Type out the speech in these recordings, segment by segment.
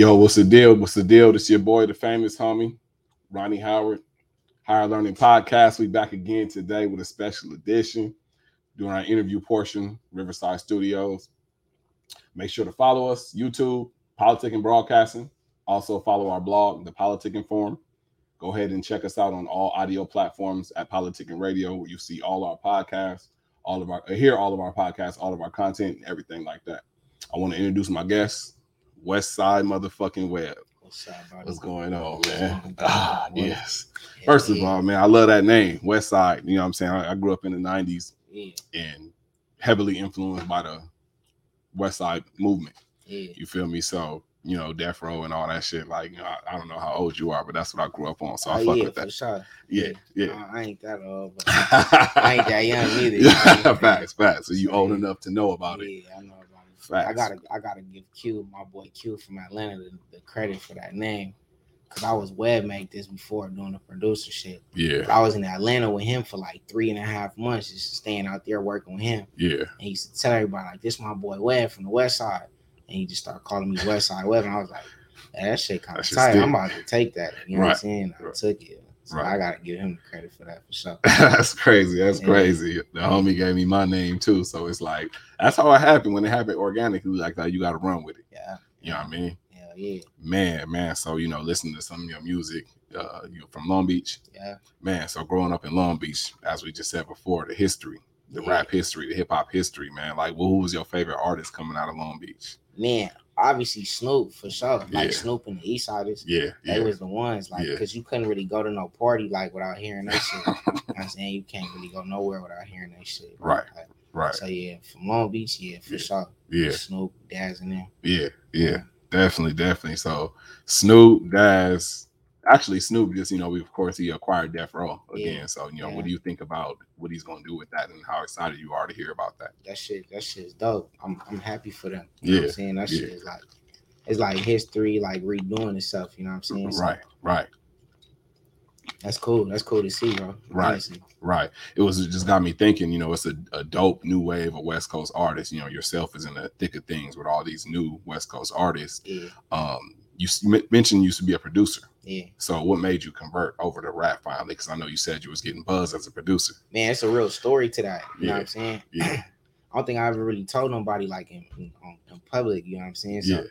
Yo, what's the deal? What's the deal? This your boy, the famous homie, Ronnie Howard, Higher Learning Podcast. We back again today with a special edition, doing our interview portion, Riverside Studios. Make sure to follow us, YouTube, Politic and Broadcasting. Also follow our blog, The Politic Inform. Go ahead and check us out on all audio platforms at Politic and Radio, where you see all our podcasts, all of our hear all of our podcasts, all of our content, and everything like that. I want to introduce my guest, West Side motherfucking Web. What's up, buddy? What's going on, man? Ah, yes. Yeah, First of yeah, all, man, I love that name, West Side. You know what I'm saying? I, I grew up in the 90s yeah, and heavily influenced by the West Side movement. yeah. You feel me? So, you know, Death Row and all that shit. Like, you know, I, I don't know how old you are, but that's what I grew up on. So I Oh, fuck yeah, with that. sure. Yeah, yeah. Uh, I ain't that old, but I ain't that young either. you know? yeah, facts, facts. So you old Yeah. enough to know about it. Yeah, I know about it. Facts. I gotta, I gotta give Q, my boy Q from Atlanta, the, the credit for that name, cause I was web make this before doing the producer shit. Yeah, But I was in Atlanta with him for like three and a half months, just staying out there working with him. yeah. And he used to tell everybody like, "This my boy Web from the West Side," and he just started calling me West Side Web, and I was like, "Man, "That shit kind of tight. stick. I'm about to take that." You know what I'm saying? I Right. took it, so Right. I gotta give him the credit for that for sure. that's crazy. That's Yeah. crazy. The homie gave me my name too. So it's like that's how it happened. When it happened organically, like that, you gotta run with it. Yeah, You know what I mean? hell yeah, Man, man. So you know, listen to some of your music, uh, you from Long Beach. yeah. Man, so growing up in Long Beach, as we just said before, the history, the Yeah. rap history, the hip hop history, man. Like, well, who was your favorite artist coming out of Long Beach? Man, obviously Snoop for sure. Like Yeah. Snoop and the Eastsidaz. Yeah, They was the ones, like, Yeah. cause you couldn't really go to no party like without hearing that shit. You know what I'm saying you can't really go nowhere without hearing that shit. Right. Like, right. So yeah, from Long Beach, yeah, for Yeah. sure. Yeah, Snoop, Daz, and them. yeah, yeah. Definitely, definitely. So Snoop, Daz, actually Snoop just, you know, we of course he acquired Death Row again. Yeah. So, you know, Yeah. what do you think about what he's gonna do with that and how excited you are to hear about that? that shit that shit is dope. I'm I'm happy for them. You know what Yeah, I'm saying? That yeah. shit is like it's like history, like redoing itself, you know what I'm saying? So Right, right. that's cool. That's cool to see, bro. Right. Honestly. Right. It was it just got me thinking, you know, it's a, a dope new wave of West Coast artists. You know, yourself is in the thick of things with all these new West Coast artists. Yeah, Um, you mentioned you used to be a producer. yeah. So what made you convert over to rap finally? Because I know you said you was getting buzz as a producer. Man, it's a real story to that. You know what I'm saying? Yeah. I don't think I ever really told nobody like in, in, in public, you know what I'm saying? So, Yeah.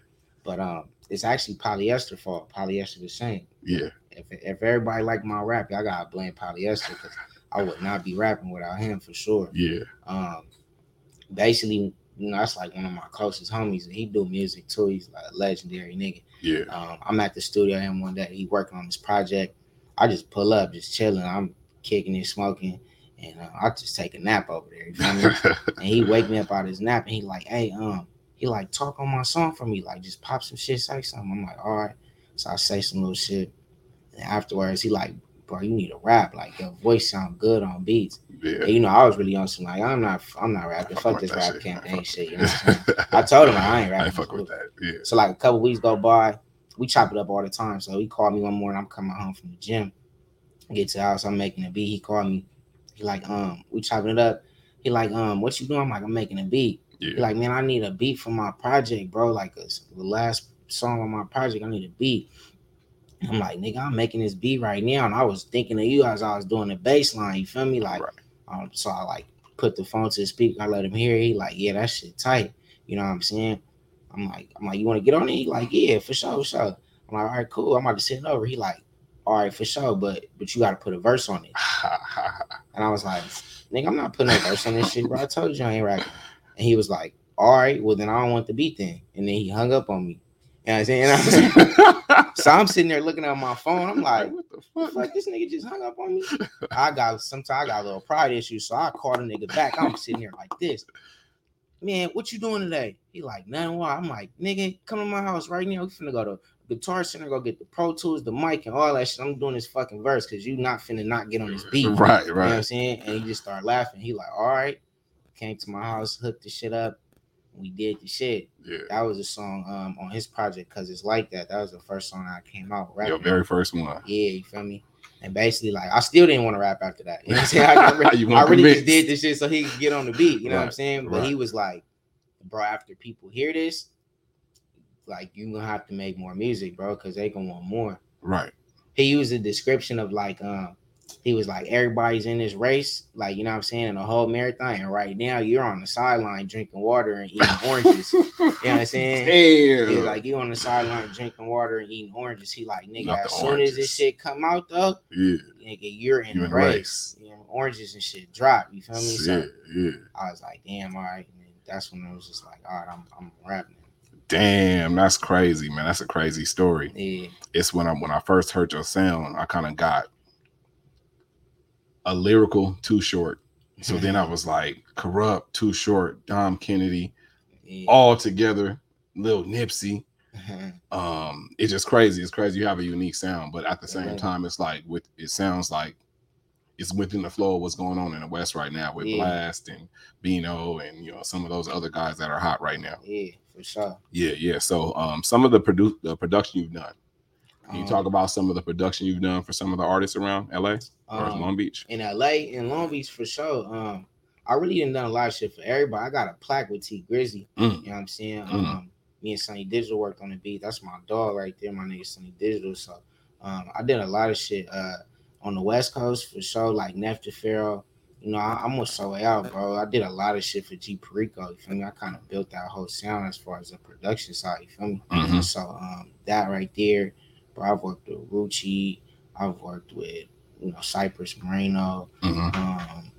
but um it's actually polyester fault. Polyester the Saint. Yeah. If if everybody like my rap, I gotta blame polyester because I would not be rapping without him for sure. Yeah. um basically you know that's like one of my closest homies and he do music too. He's like a legendary nigga. Yeah. um i'm at the studio him one day he working on this project. I just pull up just chilling i'm kicking and smoking and uh, i just take a nap over there you feel me? And he wake me up out of his nap and he like hey um he like talk on my song for me like just pop some shit say something. I'm like all right. So i say some little shit and afterwards he like bro you need to rap like your voice sound good on beats yeah. and, you know, I was really on some like I'm not I'm not rapping. Fuck Fuck this rap shit. campaign shit. You know what I'm saying? I told him I ain't I rapping. ain't fuck with that. Yeah. So like a couple weeks go by, we chop it up all the time. So he called me one morning. I'm coming home from the gym. Get to the house. I'm making a beat. He called me. He like um we chopping it up. He like um what you doing? I'm like I'm making a beat. He like man I need a beat for my project, bro. Like a, the last song on my project, I need a beat. I'm like nigga, I'm making this beat right now, and I was thinking of you as I was doing the bass line. You feel me? Like Right. um, so I like put the phone to the speaker. I let him hear. it. He like, yeah, that shit tight. You know what I'm saying? I'm like, I'm like, you want to get on it? He like, yeah, for sure, for sure. I'm like, all right, cool. I'm about to send it over. He like, all right, for sure, but but you got to put a verse on it. And I was like, nigga, I'm not putting a verse on this shit, bro. I told you I ain't rapping. And he was like, all right, well then I don't want the beat then. And then he hung up on me. You know I'm saying? And I was so I'm sitting there looking at my phone. I'm like, what the fuck? fuck, this nigga just hung up on me. I got sometimes I got a little pride issue, so I called a nigga back. I'm sitting there like this. Man, what you doing today? He like, nothing why. I'm like, nigga, come to my house right now. We finna go to Guitar Center, go get the Pro Tools, the mic, and all that shit. I'm doing this fucking verse because you not finna not get on this beat. Right, right. You know what I'm saying? And he just started laughing. He like, all right. Came to my house, hooked the shit up. We did the shit. Yeah. That was a song um on his project because it's like that. That was the first song I came out rapping. Your very first one. Yeah, you feel me? And basically, like, I still didn't want to rap after that. You know what I'm saying? I, really- I really just did this shit so he could get on the beat. You know what I'm saying? But he was like, bro, after people hear this, like you gonna have to make more music, bro, because they gonna want more. Right. He used a description of like um he was like everybody's in this race, like you know what I'm saying, in a whole marathon. And right now you're on the sideline drinking water and eating oranges. you know what I'm saying? Damn. He's like you on the sideline drinking water and eating oranges. He like nigga, Not as soon as this shit come out though, yeah. nigga, you're in You the in race. race. You know, oranges and shit drop. You feel me? So Shit, yeah. I was like, damn, all right. And that's when it was just like, all right, I'm I'm rapping. Damn, that's crazy, man. That's a crazy story. Yeah, It's when I when I first heard your sound, I kind of got a lyrical too short. So then I was like, Kurupt, too short, Dom Kennedy, yeah. all together, Lil Nipsey. Um, it's just crazy. It's crazy. You have a unique sound, but at the same Yeah. time, it's like with it sounds like it's within the flow of what's going on in the West right now with Yeah. Blxst and Bino and you know some of those other guys that are hot right now. yeah, for sure. Yeah, yeah. So um some of the produ- the production you've done. Can you Um, talk about some of the production you've done for some of the artists around LA or um, Long Beach? in LA and Long Beach for sure. Um, I really didn't done a lot of shit for everybody. I got a plaque with Tee Grizzley. Mm. You know what I'm saying? Mm. Um, me and Sonny Digital worked on the beat. That's my dog right there, my nigga Sonny Digital. So um, I did a lot of shit uh on the West Coast for sure, like Nef the Pharaoh. You know, I, I'm gonna show it out, bro. I did a lot of shit for G Perico. You feel me? I kind of built that whole sound as far as the production side. You feel me? Mhm. So um, that right there, bro. I've worked with Rucci. I've worked with you know Cypress Moreno. Mhm. Um,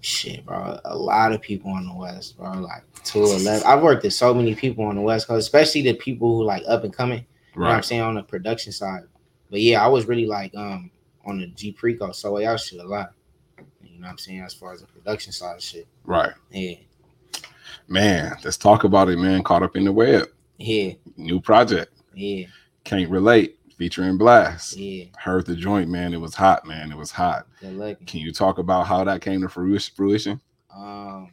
shit, bro. A lot of people on the West, bro. Like two eleven. I've worked with so many people on the West Coast, especially the people who like up and coming. Right. You know what I'm saying on the production side. But yeah, I was really like um on the G Perico so I shit a lot. You know what I'm saying as far as the production side of shit. Right. Yeah, Man, let's talk about it, man. Caught up in the web. yeah, New project. yeah, Can't relate. Featuring Blxst. yeah. Heard the joint, man. It was hot, man. It was hot. Can you talk about how that came to fruition? Um,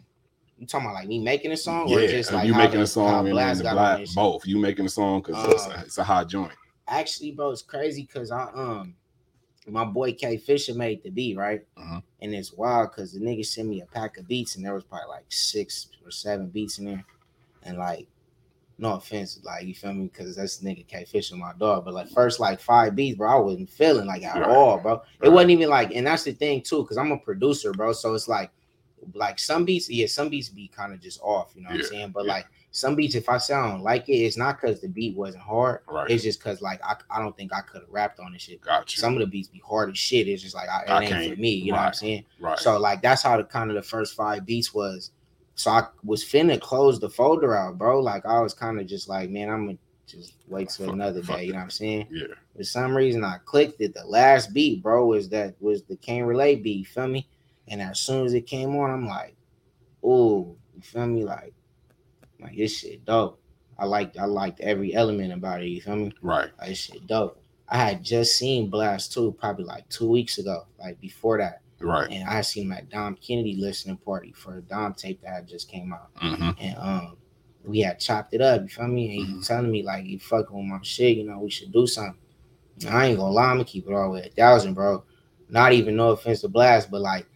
you talking about like me making a song or just uh, like you making the- a song and Blxst the got black, both. You making a song because it's, Um, a, it's a hot joint. actually, bro, it's crazy because I um my boy K Fisher made the beat, right? Mhm. And it's wild because the nigga sent me a pack of beats and there was probably like six or seven beats in there. And like, no offense, like you feel me, because that's nigga K Fisher, my dog. But like first like five beats, bro, I wasn't feeling like at Right. all, bro. It Right. wasn't even like, and that's the thing too, because I'm a producer, bro. So it's like like some beats, yeah, some beats be kind of just off, you know what Yeah, I'm saying? But yeah. like some beats, if I sound like it, it's not because the beat wasn't hard. Right. It's just because like I, I don't think I could have rapped on this shit. Got you. Some of the beats be hard as shit. It's just like I, it I ain't for me. You know what I'm saying? right. So like that's how the kind of the first five beats was. So I was finna close the folder out, bro. Like I was kind of just like, man, I'm gonna just wait till Fuck- another fuck day. You know what I'm saying? yeah. For some reason, I clicked it. The last beat, bro, was that was the Can't Relate beat. You feel me? And as soon as it came on, I'm like, oh, you feel me? Like, like this shit dope. I liked I liked every element about it. You feel me? Right. Like, this shit dope. I had just seen Blxst 2 probably like two weeks ago, like before that. Right. And I seen at Dom Kennedy listening party for a Dom tape that had just came out. hmm And um we had chopped it up, you feel me? And he Mhm. telling me like you fucking with my shit, you know, we should do something. And I ain't gonna lie, I'm gonna keep it all the way a thousand, bro. Not even no offense to Blxst, but like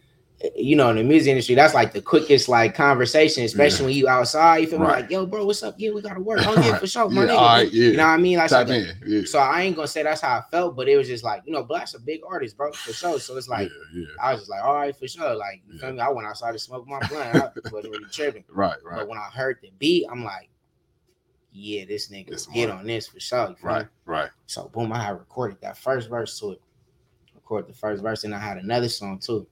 you know, in the music industry, that's like the quickest like conversation, especially when you outside. You feel? Right. Like, yo, bro, what's up? Yeah, we gotta work. Oh yeah, Right. for sure, my Yeah, nigga. right, yeah. You know what I mean? Like, so, in. Yeah. so I ain't gonna say that's how I felt, but it was just like, you know, Blxst a big artist, bro, for sure. So it's like yeah, yeah. I was just like, all right, for sure. Like, you feel me? I went outside to smoke my blunt. I wasn't really tripping. Right, right, But when I heard the beat, I'm like, yeah, this nigga This get on this for sure. feel me? right, right. So boom, I had recorded that first verse to it. Recorded the first verse, and I had another song too.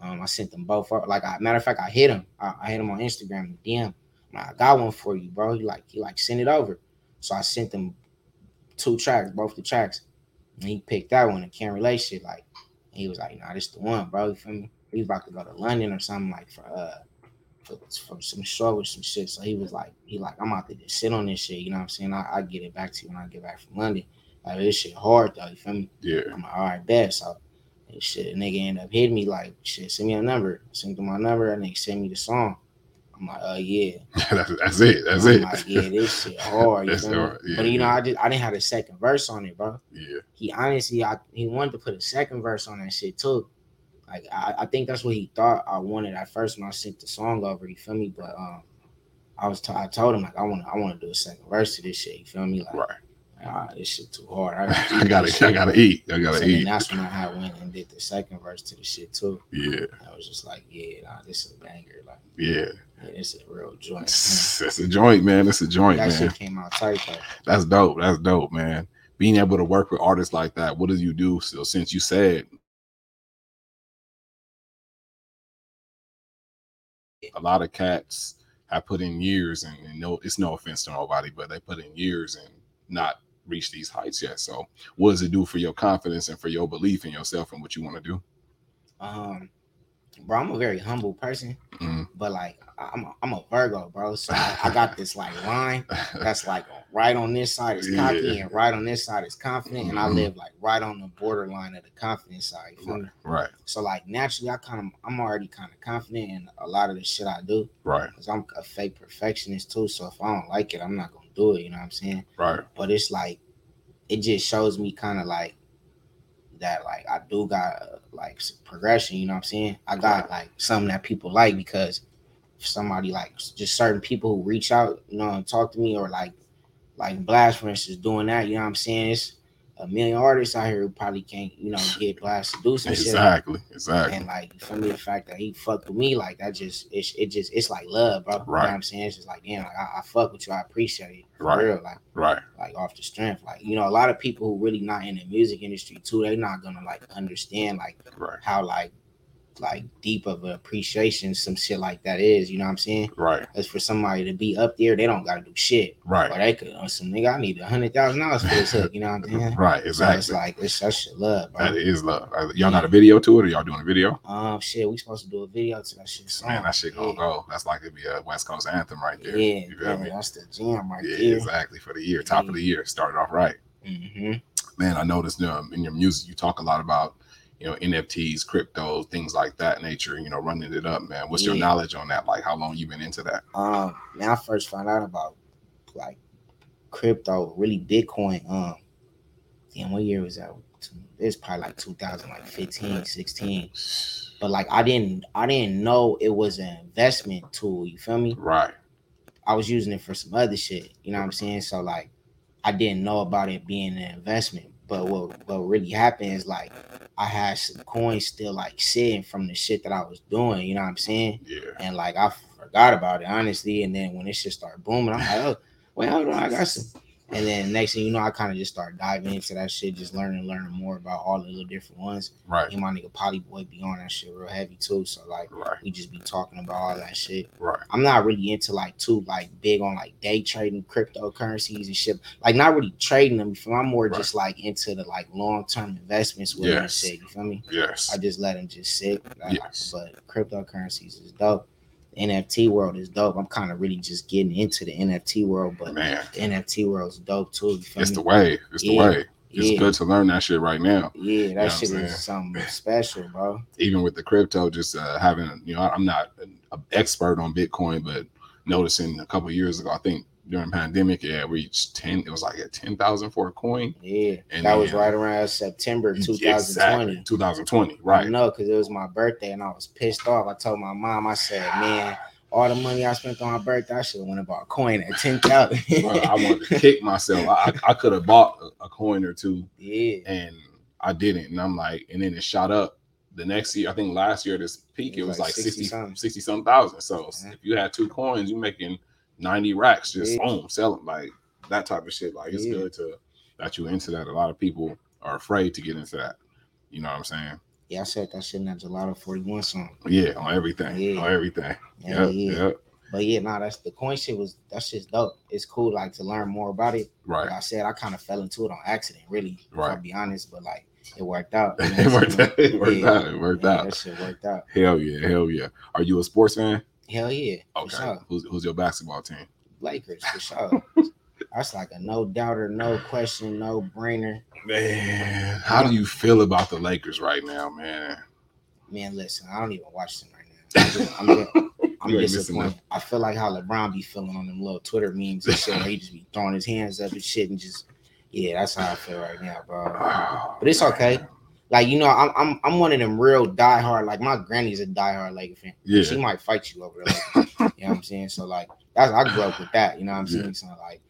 Um, I sent them both. Up. Like, I, matter of fact, I hit him. I, I hit him on Instagram DM. Like, I got one for you, bro. He like, he like send it over. So I sent them two tracks, both the tracks, and he picked that one and can't relate shit. Like, he was like, Nah, this the one, bro. You feel me? He was about to go to London or something like for uh for, for some show or some shit. So he was like, he like, I'm out to just sit on this shit. You know what I'm saying? I, I get it back to you when I get back from London. Like this shit hard though. You feel me? Yeah. I'm like, all right, bet. So and shit, a nigga end up hitting me like, shit, send me a number. Send him my number, and nigga send me the song. I'm like, oh yeah. that's, that's it. That's I'm it. Like, yeah, this shit hard. You hard. Yeah, but you know. I just I didn't have a second verse on it, bro. yeah. He honestly, I he wanted to put a second verse on that shit too. Like I, I think that's what he thought I wanted at first when I sent the song over. You feel me? But um, I was t- I told him like I want I want to do a second verse to this shit. You feel me? Like Right. Ah, this shit too hard. I, I gotta, I gotta eat. I gotta so eat. that's when I went and did the second verse to the shit too. Yeah, I was just like, yeah, nah, this is a banger. Like, yeah. is a real joint. That's a joint, man. That's a joint, that man. shit came out tight though. That's dope. That's dope, man. Being able to work with artists like that. What do you do? So since you said a lot of cats have put in years, and, and no, it's no offense to nobody, but they put in years and not reached these heights yet. So, what does it do for your confidence and for your belief in yourself and what you want to do? Um, bro, I'm a very humble person, Mm. but like I'm a, I'm a Virgo, bro. So I, I got this like line that's like right on this side is cocky Yeah. and right on this side is confident, and I Mhm. live like right on the borderline of the confidence side. Me? right, So like naturally, I kind of I'm already kind of confident in a lot of the shit I do right, because I'm a fake perfectionist too. So if I don't like it, I'm not gonna do it. You know what I'm saying? right, But it's like it just shows me kind of like that like I do got uh, like progression. You know what I'm saying? I got like something that people like because somebody like just certain people who reach out, you know, and talk to me or like like Blxst for instance doing that. You know what I'm saying? It's a million artists out here who probably can't you know get Blxst to do some shit. exactly, exactly, And like for me, the fact that he fucked with me, like that just it, it just it's like love, bro. You know Right. what I'm saying? It's just like, damn, like, I, I fuck with you, I appreciate it. For Right. real. Like right, like off the strength. Like, you know, a lot of people who really not in the music industry too, they're not gonna like understand like right, how like like deep of an appreciation some shit like that is, you know what I'm saying? right, As for somebody to be up there, they don't gotta do shit. Right. Or they could some nigga, I need a hundred thousand dollars for this hook, you know what I'm saying? right, So it's exactly. like it's that shit love, bro. That is love. Y'all got a video to it, or y'all doing a video? Um, shit, we supposed to do a video to that shit. Song. Man, that shit gonna yeah. go. That's like it'd be a West Coast anthem right there. Yeah, you feel yeah, me? that's the jam right Yeah, there. exactly for the year, top of the year. Started off right. hmm Man, I noticed um, in your music you talk a lot about you know NFTs, crypto, things like that nature. You know, running it up, man. What's your knowledge on that? Like, how long you been into that? Um, man, I first found out about like crypto, really Bitcoin. Um, damn, what year was that? It's probably like 2015, 16. But like, I didn't, I didn't know it was an investment tool. You feel me? Right, I was using it for some other shit. You know what I'm saying? So like, I didn't know about it being an investment. But what what really happened is like, I had some coins still like sitting from the shit that I was doing. You know what I'm saying? yeah, and like I forgot about it honestly. And then when it shit started booming, I'm like, oh, wait, hold on, I got some. And then next thing you know, I kind of just start diving into that shit, just learning, learning more about all the little different ones. right, And my nigga Polyboy be on that shit real heavy too. So like right, we just be talking about all that shit. right, I'm not really into like too like big on like day trading cryptocurrencies and shit. Like not really trading them. You feel me? I'm more Right. just like into the like long term investments with Yes. shit. You feel me? yes, I just let them just sit. Like, Yes. But cryptocurrencies is dope. NFT world is dope. I'm kind of really just getting into the NFT world, but man. the NFT world is dope too. You It's me? the way. It's the way. It's yeah, good to learn that shit right now. yeah, know that what shit is something special, bro. even with the crypto, just uh, having, you know, I'm not an expert on Bitcoin, but noticing a couple years ago, I think during pandemic, yeah, it reached 10, it was like at 10,000 for a coin. Yeah, And that was right around September 2020. Exactly, 2020, right. No, because it was my birthday and I was pissed off. I told my mom, I said, man, all the money I spent on my birthday, I should have went and bought a coin at 10,000. Bro, I wanted to kick myself. I, I could have bought a, a coin or two yeah. and I didn't. And I'm like, and then it shot up the next year. I think last year, this peak, It it was was like like 60 60, something. 60 some thousand. So Yeah. if you had two coins, you're making 90 racks, just Yeah. boom, sell them like that type of shit. Like it's Yeah. good to that you into that. A lot of people are afraid to get into that. You know what I'm saying? Yeah, I said that shit in that Gelato 41 song. Yeah, on everything. Yeah. On everything. Yeah, Yep, yeah. yep. But yeah, nah, that's the coin shit was that's just dope. It's cool like to learn more about it. Like Right. I said, I kind of fell into it on accident, really. If I'll be honest, but like it worked out. it worked out. It worked Yeah. out. It worked Yeah, out. That shit worked out. Hell yeah. Hell yeah. Are you a sports fan? Hell yeah. Okay. sure. Who's who's your basketball team? Lakers, for sure. that's like a no doubter, no question, no brainer. Man, how do you feel about the Lakers right now, man? Man, listen, I don't even watch them right now. I'm, just, I'm, just- I'm You ain't missing disappointed. I feel like how LeBron be feeling on them little Twitter memes and shit. where he just be throwing his hands up and shit and just, yeah, that's how I feel right now, bro. Oh, But it's okay. Like you know, I'm I'm I'm one of them real diehard. Like my granny's a diehard Laker fan. Yeah. She might fight you over the Lakers. you know what I'm saying? So like that's I grew up with that. You know what I'm Yeah. saying? So like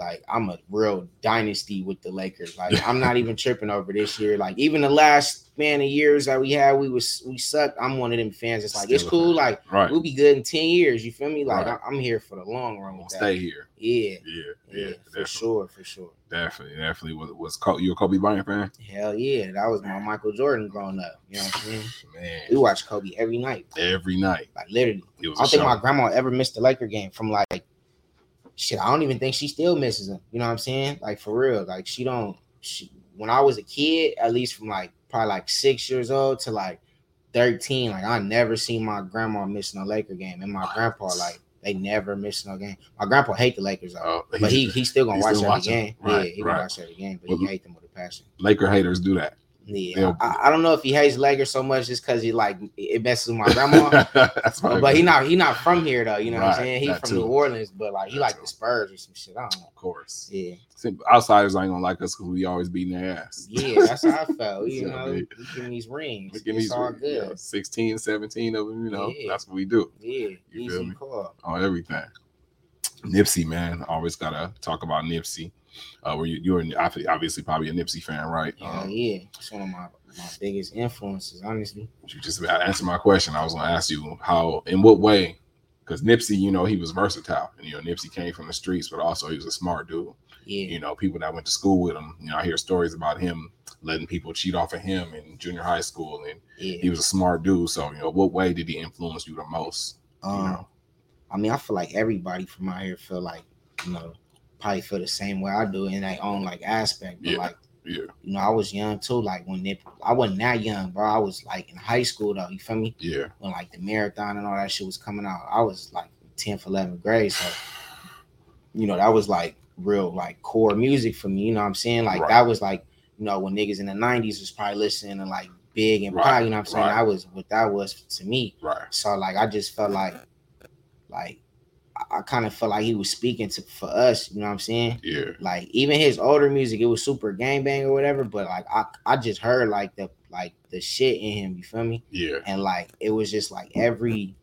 like I'm a real dynasty with the Lakers. Like I'm not even tripping over this year. Like even the last man of years that we had, we was we sucked. I'm one of them fans. It's like it's Still a cool. Like Right. we'll be good in ten years. You feel me? Like Right. I, I'm here for the long run with that. Stay here. Yeah, Yeah. yeah, Yeah. for sure, for sure. Definitely. Definitely. Was, was Kobe, you a Kobe Bryant fan? Hell yeah, that was my Michael Jordan growing up. You know what I'm saying? Man. We watched Kobe every night, Every night. like literally. It was I don't think show. my grandma ever missed a Laker game from like shit. I don't even think she still misses them. You know what I'm saying? Like for real. Like she don't. She when I was a kid, at least from like probably like six years old to like thirteen, like I never seen my grandma missing a Laker game, and my grandpa like they never missed no game. My grandpa hate the Lakers though, Oh, but he he still gonna he's watch still every game. Right, yeah, he right. gonna watch every game, but Well, he hate them with a passion. Laker haters do that. Yeah, I, I don't know if he hates Lakers so much just because he like it messes with my grandma. That's right. but he not he not from here though. You know what I'm saying? He from too. New Orleans, but like he That like too. the Spurs or some shit. I don't know. Of course. Yeah, See, Outsiders ain't gonna like us because we always beating their ass. yeah, that's how I felt. You know, we getting these rings. we getting it's these, all you good. know, 16, 17 of them, you know, Yeah. that's what we do Yeah, You feel me? call. on everything. Nipsey, man, always gotta talk about Nipsey. Uh, were you you're an- obviously probably a Nipsey fan, right? Hell Um, yeah, it's one of my my biggest influences, honestly. you just answered my question. I was gonna ask you how, in what way, because Nipsey, you know, he was versatile, and you know, Nipsey came from the streets, but also he was a smart dude. Yeah, You know, people that went to school with him, you know, I hear stories about him letting people cheat off of him in junior high school, and yeah. he was a smart dude. So, you know, what way did he influence you the most? You Um, know, I mean, I feel like everybody from out here feel like you know probably feel the same way I do in their own like aspect. But Yeah. like yeah, you know, I was young too. Like when Nip, I wasn't that young, bro. I was like in high school though. You feel me? yeah, when like the marathon and all that shit was coming out. I was like 10th, 11th grade. So, you know, that was like real like core music for me. You know what I'm saying? Like Right. that was like, you know, when niggas in the 90s was probably listening to like Big and Right, you know what I'm saying? right. That was what that was to me. right, So like I just felt like like I, kind of felt like he was speaking to for us, you know what I'm saying? yeah, Like even his older music, it was super gangbang or whatever, but like I, I just heard like the like the shit in him, you feel me? yeah, and like it was just like every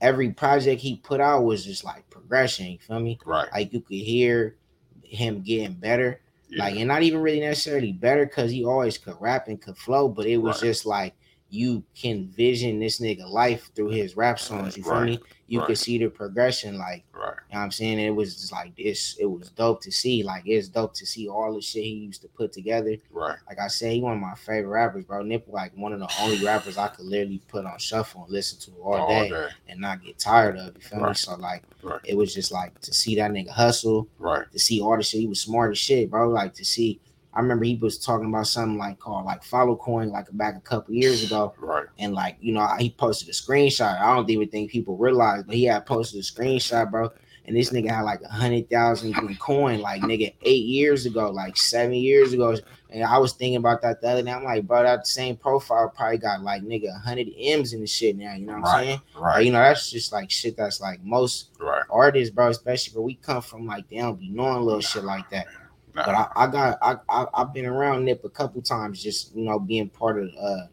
every project he put out was just like progression you feel me right, like you could hear him getting better yeah, like and not even really necessarily better because he always could rap and could flow but it was Right. just like you can vision this nigga life through his rap songs you feel me you right. could see the progression like right, you know what I'm saying? It was just like this, it was dope to see. Like it's dope to see all the shit he used to put together right, like I said, he one of my favorite rappers, bro. Nip like one of the only rappers I could literally put on shuffle and listen to all, all day, day, and not get tired of. You feel me? So like, Right. it was just like to see that nigga hustle, right, to see all the shit. He was smart as shit, bro. Like to see. I remember he was talking about something like called like follow coin like back a couple years ago, right, and like you know he posted a screenshot. I don't even think people realized, but he had posted a screenshot, bro. And this nigga had like a hundred thousand coin, like nigga eight years ago, like seven years ago. And I was thinking about that the other day. I'm like, bro, that same profile probably got like nigga hundred M's in the shit now. You know what I'm Right. saying? Like, right, you know, that's just like shit. That's like most right. artists, bro, especially where we come from. Like they don't be knowing little shit like that. Nah, But I, I got I, I I've been around Nip a couple times, just you know, being part of uh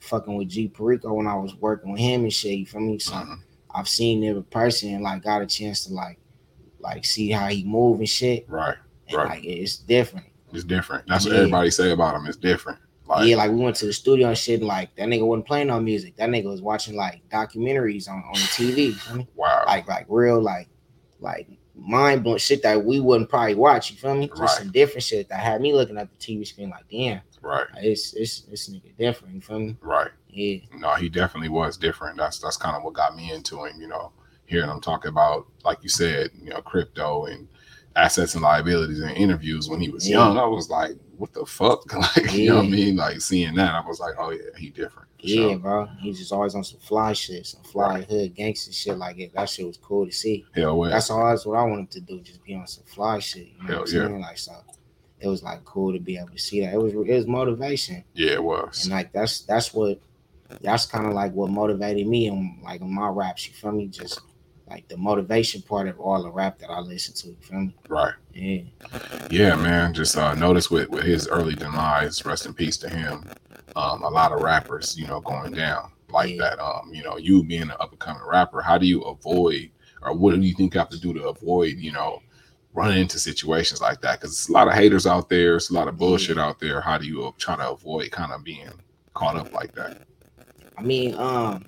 fucking with G Perico when I was working with him and shit. You feel me? So mhm, I've seen Nip in person and like got a chance to like like see how he move and shit. right. And Right. like it's different. It's different. That's what everybody say about him. It's different. Like, yeah, like we went to the studio and shit, and like that nigga wasn't playing no music. That nigga was watching like documentaries on, on the TV. you wow. Like like real like like mind blowing shit that we wouldn't probably watch, you feel me? Just Right. some different shit that had me looking at the TV screen like, damn. right, It's it's it's nigga different. You feel me? right. Yeah, No, he definitely was different. That's that's kind of what got me into him. You know, hearing him talk about, like you said, you know, crypto and assets and liabilities in interviews when he was Yeah. young. I was like, what the fuck? like, you know what I mean? Like seeing that, I was like, oh yeah, he different. yeah, sure. bro. He's just always on some fly shit, some fly Right. hood gangster shit like it. That shit was cool to see. Hell well. That's all. That's what I wanted to do. Just be on some fly shit. You know Hell what I'm yeah. saying? Like so, it was like cool to be able to see that. It was it was motivation, yeah, it was. and like that's that's what that's kind of like what motivated me and like in my raps. You feel me? Just like the motivation part of all the rap that I listen to. You feel me? right. Yeah. Yeah, man. Just uh, notice with with his early demise. Rest in peace to him. um, a lot of rappers, you know, going down like Yeah. that. Um, you know, you being an up and coming rapper, how do you avoid, or what do you think you have to do to avoid, you know, running into situations like that? Because it's a lot of haters out there, it's a lot of bullshit out there. How do you try to avoid kind of being caught up like that? I mean, um,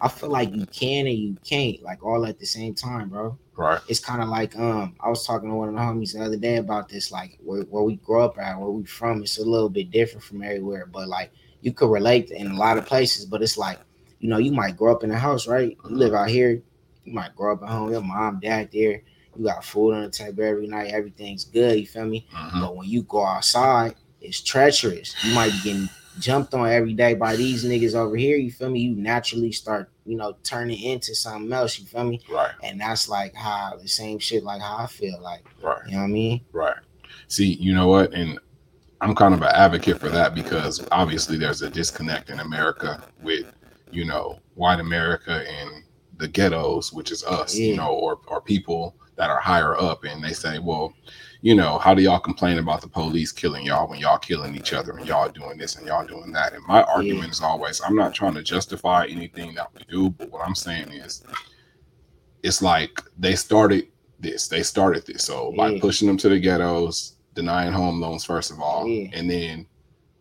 I feel like you can and you can't, like all at the same time, bro. Right. It's kind of like um, I was talking to one of the homies the other day about this, like where, where we grow up at, where we from. It's a little bit different from everywhere, but like you could relate in a lot of places. But it's like, you know, you might grow up in a house, right? You live out here, you might grow up at home, your mom, dad there. You got food on the table every night, everything's good. You feel me? Mhm. But when you go outside, it's treacherous. You might be getting jumped on every day by these niggas over here. You feel me? You naturally start, you know, turning into something else. You feel me? Right. And that's like how the same shit, like how I feel. Like, Right. you know what I mean? Right. See, you know what? And I'm kind of an advocate for that because obviously there's a disconnect in America with, you know, white America and the ghettos, which is us, you know, or or people that are higher up and they say, well, you know, how do y'all complain about the police killing y'all when y'all killing each other and y'all doing this and y'all doing that? And my argument is always, I'm not trying to justify anything that we do, but what I'm saying is, it's like they started this, they started this. So by pushing them to the ghettos, denying home loans first of all, Yeah. and then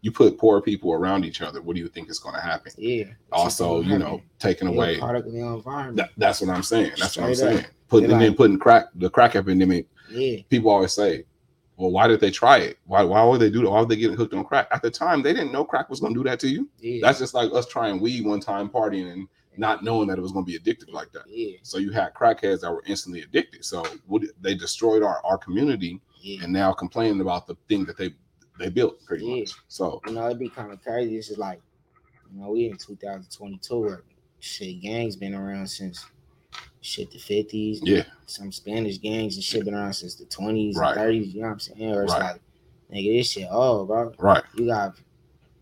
you put poor people around each other. What do you think is going to happen? Yeah. Also, you know, taking You're away. product of your environment. That, that's what I'm saying. That's what I'm Straight up. saying. Putting and then putting crack the crack epidemic yeah. people always say, well, why did they try it? Why why would they do that? Why would they get hooked on crack? At the time, they didn't know crack was gonna do that to you. Yeah. That's just like us trying weed one time partying and not knowing that it was gonna be addictive like that. yeah. So you had crackheads that were instantly addicted. So what they destroyed our, our community Yeah. and now complaining about the thing that they they built pretty Yeah. much. So You know, it'd be kind of crazy. It's just like, you know, we in 2022 where shit gangs been around since shit the 50s. yeah, Some Spanish gangs and shit been around since the 20s Right. and 30s. You know what I'm saying? Or it's Right. like, nigga, this shit, oh, bro. right. You got to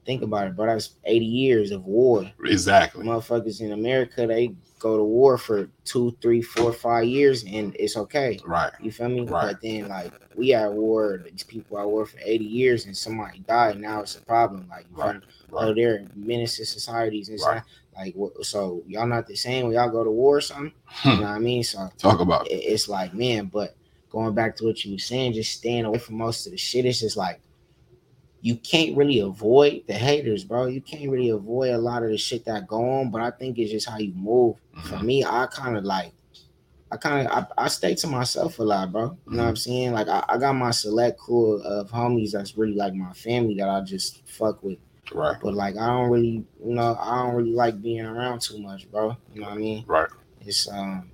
think about it, bro. That's 80 years of war. Exactly. Motherfuckers in America, they go to war for two, three, four, five years and it's okay. Right. You feel me? Right. But then, like, we at war, these people at war for 80 years and somebody died. Now it's a problem. Like, you feel Right. Oh, they're menace to societies and Right. stuff. Like, so y'all not the same when y'all go to war or something? Hmm. You know what I mean? So Talk about it- it's like, man, but going back to what you were saying, just staying away from most of the shit, it's just like you can't really avoid the haters, bro. You can't really avoid a lot of the shit that go on, but I think it's just how you move. For Mhm. me, I kind of like I kind of I, I stay to myself a lot, bro. You know Mm-hmm. what I'm saying? Like I, I got my select crew of homies that's really like my family that I just fuck with. Right. But like I don't really, you know, I don't really like being around too much, bro. You know what I mean? Right. It's um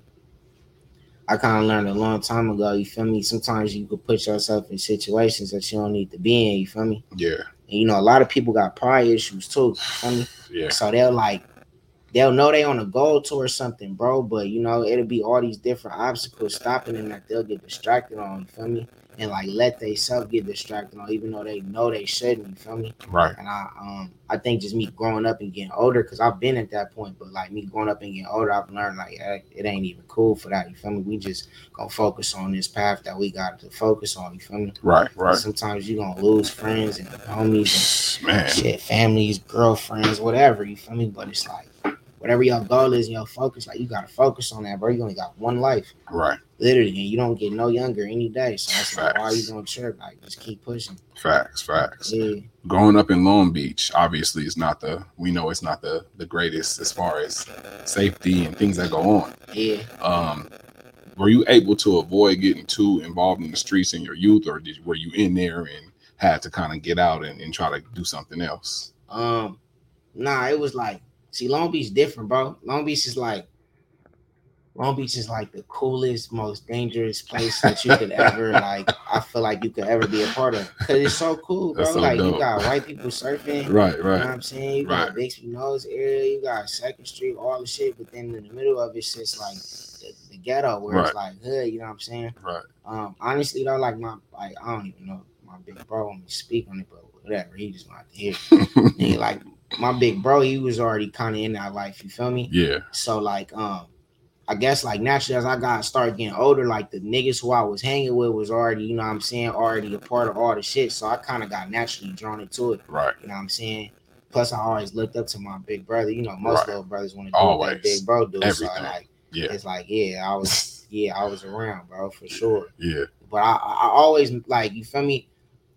I kind of learned a long time ago, you feel me? Sometimes you could put yourself in situations that you don't need to be in, you feel me? Yeah. And you know, a lot of people got pride issues too, you feel me? Yeah. So they'll like they'll know they on a goal towards something, bro. But you know, it'll be all these different obstacles stopping them that they'll get distracted on, you feel me? And like let they self get distracted on, even though they know they shouldn't, you feel me? Right. And I um I think just me growing up and getting older, because I've been at that point, but like me growing up and getting older, I've learned like it ain't even cool for that. You feel me? We just gonna focus on this path that we got to focus on. You feel me? Right. Right. Sometimes you gonna lose friends and homies Man. and shit, families, girlfriends, whatever. You feel me? But it's like whatever your goal is and your focus, like you gotta focus on that, bro. You only got one life, Right. literally, and you don't get no younger any day. So it's like, why are you gonna trip? Like, just keep pushing. Facts. Facts. Yeah, growing up in Long Beach, obviously, it's not the we know it's not the the greatest as far as safety and things that go on. yeah. Um, were you able to avoid getting too involved in the streets in your youth, or did were you in there and had to kind of get out and, and try to do something else? Um, nah, it was like, see, Long Beach different, bro. Long Beach is like, Long Beach is like the coolest, most dangerous place that you could ever like. I feel like you could ever be a part of because it's so cool, bro. So like dope. you got white people surfing. Right, You know what I'm saying? You got Right. Bixby Knolls area, you got Second Street, all the shit, but then in the middle of it's just like the, the ghetto where it's like hood, you know what I'm saying? right, Um, honestly though, like my like I don't even know my big bro want me to speak on it, but whatever, he just want to hear. And like my big bro, he was already kind of in that life, you feel me? yeah, So like um I guess like naturally as I got started getting older, like the niggas who I was hanging with was already, you know what I'm saying, already a part of all the shit. So I kind of got naturally drawn into it. Right. You know what I'm saying? Plus I always looked up to my big brother. You know, most Right. little brothers want to do Always. what that big bro do. So Everything. like Yeah. it's like, yeah, I was yeah, I was around, bro, for sure. Yeah. But I, I always like you feel me.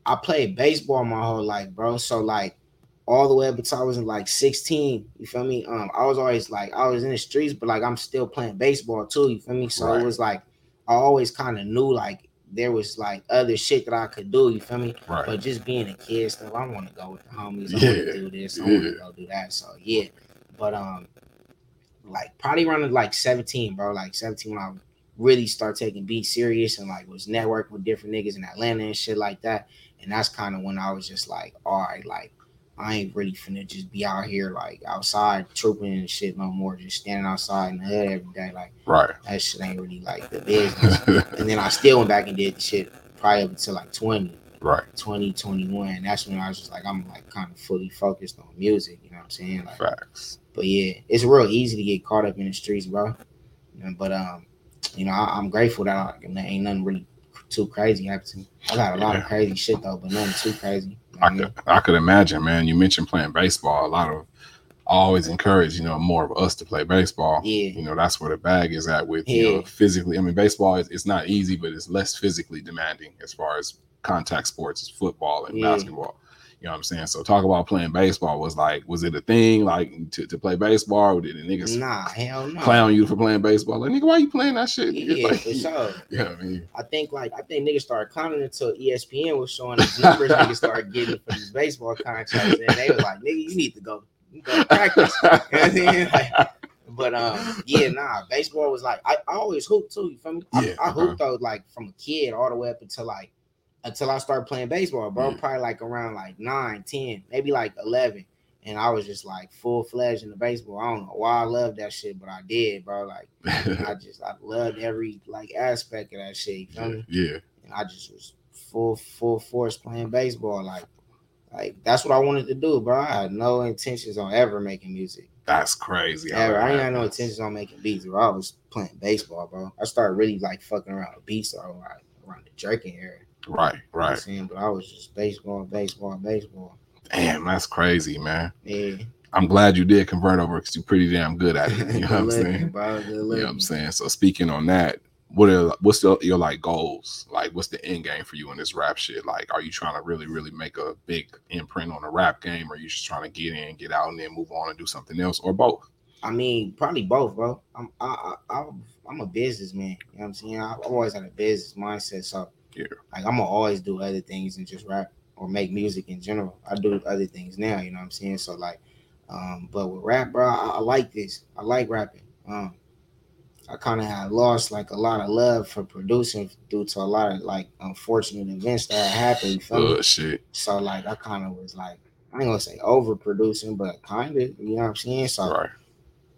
I played baseball my whole life, bro. So like all the way up until I was in like 16. You feel me? Um, I was always like I was in the streets, but like I'm still playing baseball too. You feel me? So Right. it was like I always kind of knew like there was like other shit that I could do. You feel me? Right. But just being a kid stuff, I want to go with the homies. I Yeah, want to do this. I want to go do that. So yeah. But um, like probably around like 17, bro. Like 17 when I really start taking beats serious and like was networking with different niggas in Atlanta and shit like that. And that's kind of when I was just like, all right, like I ain't really finna just be out here like outside trooping and shit no more. Just standing outside in the hood every day. Like Right. that shit ain't really like the business. and then I still went back and did the shit probably up until like 20. right. 2021. That's when I was just like, I'm like kind of fully focused on music. You know what I'm saying? Like, Facts. but yeah, it's real easy to get caught up in the streets, bro. But um, you know, I, I'm grateful that I, ain't nothing really too crazy happened to me. I got a lot of crazy shit though, but nothing too crazy. I what I mean? could I could imagine, man. You mentioned playing baseball. A lot of I always encourage, you know, more of us to play baseball. Yeah. You know, that's where the bag is at with you know physically. I mean, baseball is it's not easy, but it's less physically demanding as far as contact sports as football and Yeah. basketball. You know what I'm saying? So talk about playing baseball was like, was it a thing like to, to play baseball? Or did the niggas Nah, hell no. clown you for playing baseball? Like, nigga, why you playing that shit? Nigga, Yeah, like, for sure. Yeah, I mean, I think like I think niggas started clowning until ESPN was showing these numbers niggas started getting for these baseball contracts, and they was like, "Nigga, you need to go, go practice." You know what I'm saying? Like, but um, yeah, nah, baseball was like I, I always hooped too. You feel me? I, Yeah, I hooped though, like from a kid all the way up until like until I started playing baseball, bro. Yeah. Probably like around like nine, ten, maybe like eleven. And I was just like full fledged in the baseball. I don't know why I love that shit, but I did, bro. Like I just I loved every like aspect of that shit. You feel me? yeah, And I just was full full force playing baseball. Like like that's what I wanted to do, bro. I had no intentions on ever making music. that's crazy. Ever. I ain't had no intentions on making beats, bro. I was playing baseball, bro. I started really like fucking around with beats around, around the jerking era. Right, You know right. saying? But I was just baseball, baseball, baseball. Damn, that's crazy, man. Yeah. I'm glad you did convert over because you're pretty damn good at it. You know what I'm saying? You know what I'm saying? So speaking on that, what are what's the, your like goals? Like what's the end game for you in this rap shit? Like are you trying to really, really make a big imprint on the rap game or are you just trying to get in, get out and then move on and do something else or both? I mean, probably both, bro. I'm I, I, I I'm a businessman. You know what I'm saying? I've always had a business mindset, so Yeah. like I'm gonna always do other things and just rap or make music in general. I do other things now. You know what I'm saying? So like, um, but with rap, bro, I, I like this. I like rapping. Um, I kind of had lost like a lot of love for producing due to a lot of like unfortunate events that happened. Feel me? Shit. So like, I kind of was like, I ain't gonna say overproducing, but kind of. You know what I'm saying? So Right.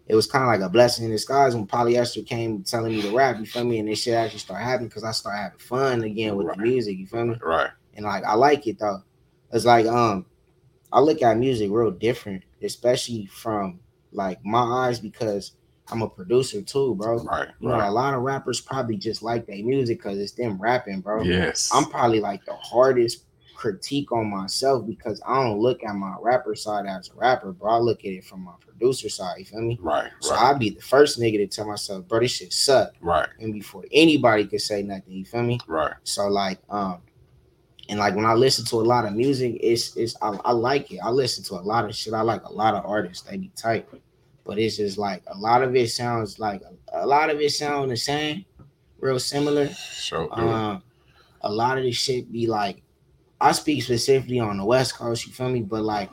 It was kind of like a blessing in disguise when polyester came telling me to rap, you feel me? And this shit actually started happening because I started having fun again with Right. the music, you feel me? Right. And like I like it though. It's like um I look at music real different, especially from like my eyes because I'm a producer too, bro. Right. You know, a lot of rappers probably just like their music because it's them rapping, bro. Yes. I'm probably like the hardest critique on myself because I don't look at my rapper side as a rapper, bro. I look at it from my producer side, you feel me? right. So Right. I'd be the first nigga to tell myself, bro, this shit suck. Right. And before anybody could say nothing, you feel me? Right. So like, um, and like when I listen to a lot of music, it's it's I, I like it. I listen to a lot of shit. I like a lot of artists. They be tight, but it's just like a lot of it sounds like a, lot of it sound the same, real similar. Sure. do. Um, a lot of this shit be like, I speak specifically on the West Coast. You feel me? But like,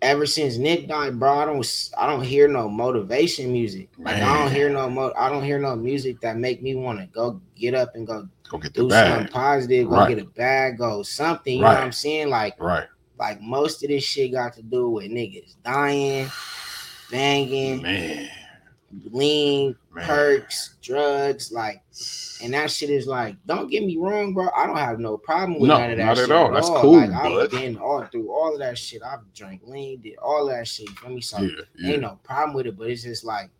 ever since Nick died, bro, I don't I don't hear no motivation music. Like I don't hear no mo- I don't hear no music that make me want to go get up and go Go get do something positive, go Right. get a bag, go something. You know what I'm saying? Like Right. like most of this shit got to do with niggas dying, banging, Man. Lean, Man. perks, drugs, like and that shit is like, don't get me wrong, bro. I don't have no problem with No, none of that not at shit. all. That's cool, Like I've been all through all of that shit. I've drank lean, did all that shit. You feel me? So Yeah. Yeah. ain't no problem with it, but it's just like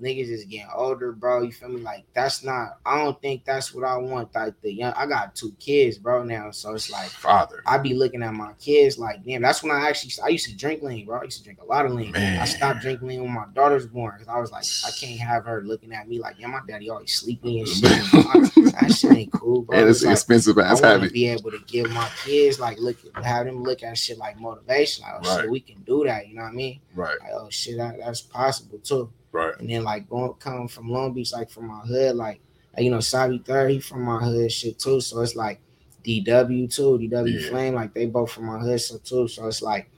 niggas is getting older, bro. You feel me? Like that's not. I don't think that's what I want. Like the young. I got two kids, bro. Now, so it's like Father. I be looking at my kids like, damn. That's when I actually. I used to drink lean, bro. I used to drink a lot of lean. Man. I stopped drinking lean when my daughter was born because I was like, I can't have her looking at me like, yeah, my daddy always sleeping and shit. that shit ain't cool, bro. and it's It's expensive I ass want to habit. be able to give my kids like look, have them look at shit like motivation. Like, oh, Right. shit, we can do that. You know what I mean? Right, Like, oh shit, that, that's possible too. Right. And then like going come from Long Beach, like from my hood, like you know, Savvy Third, he from my hood shit too. So it's like DW too, DW Yeah. Flame, like they both from my hood so too. So it's like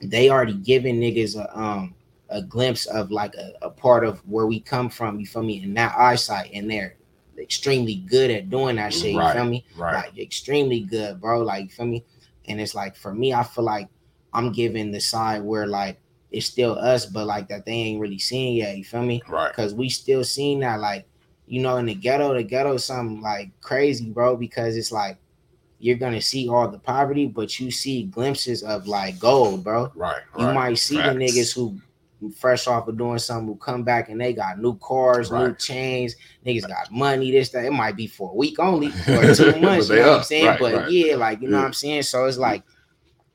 they already giving niggas a um a glimpse of like a, a part of where we come from, you feel me, And that eyesight, and they're extremely good at doing that shit, you Right. feel me? Right. Like extremely good, bro. Like you feel me? And it's like for me, I feel like I'm giving the side where like it's still us, but like that they ain't really seen yet. You feel me? Right. Because we still seen that like you know in the ghetto, the ghetto something like crazy, bro. Because it's like you're gonna see all the poverty, but you see glimpses of like gold, bro. Right. You right. might see Facts. the niggas who fresh off of doing something who come back and they got new cars, new chains, niggas got money, this, that. It might be for a week only or two months, you know what. I'm saying? Right, but right. yeah, like you know Yeah. what I'm saying? So it's like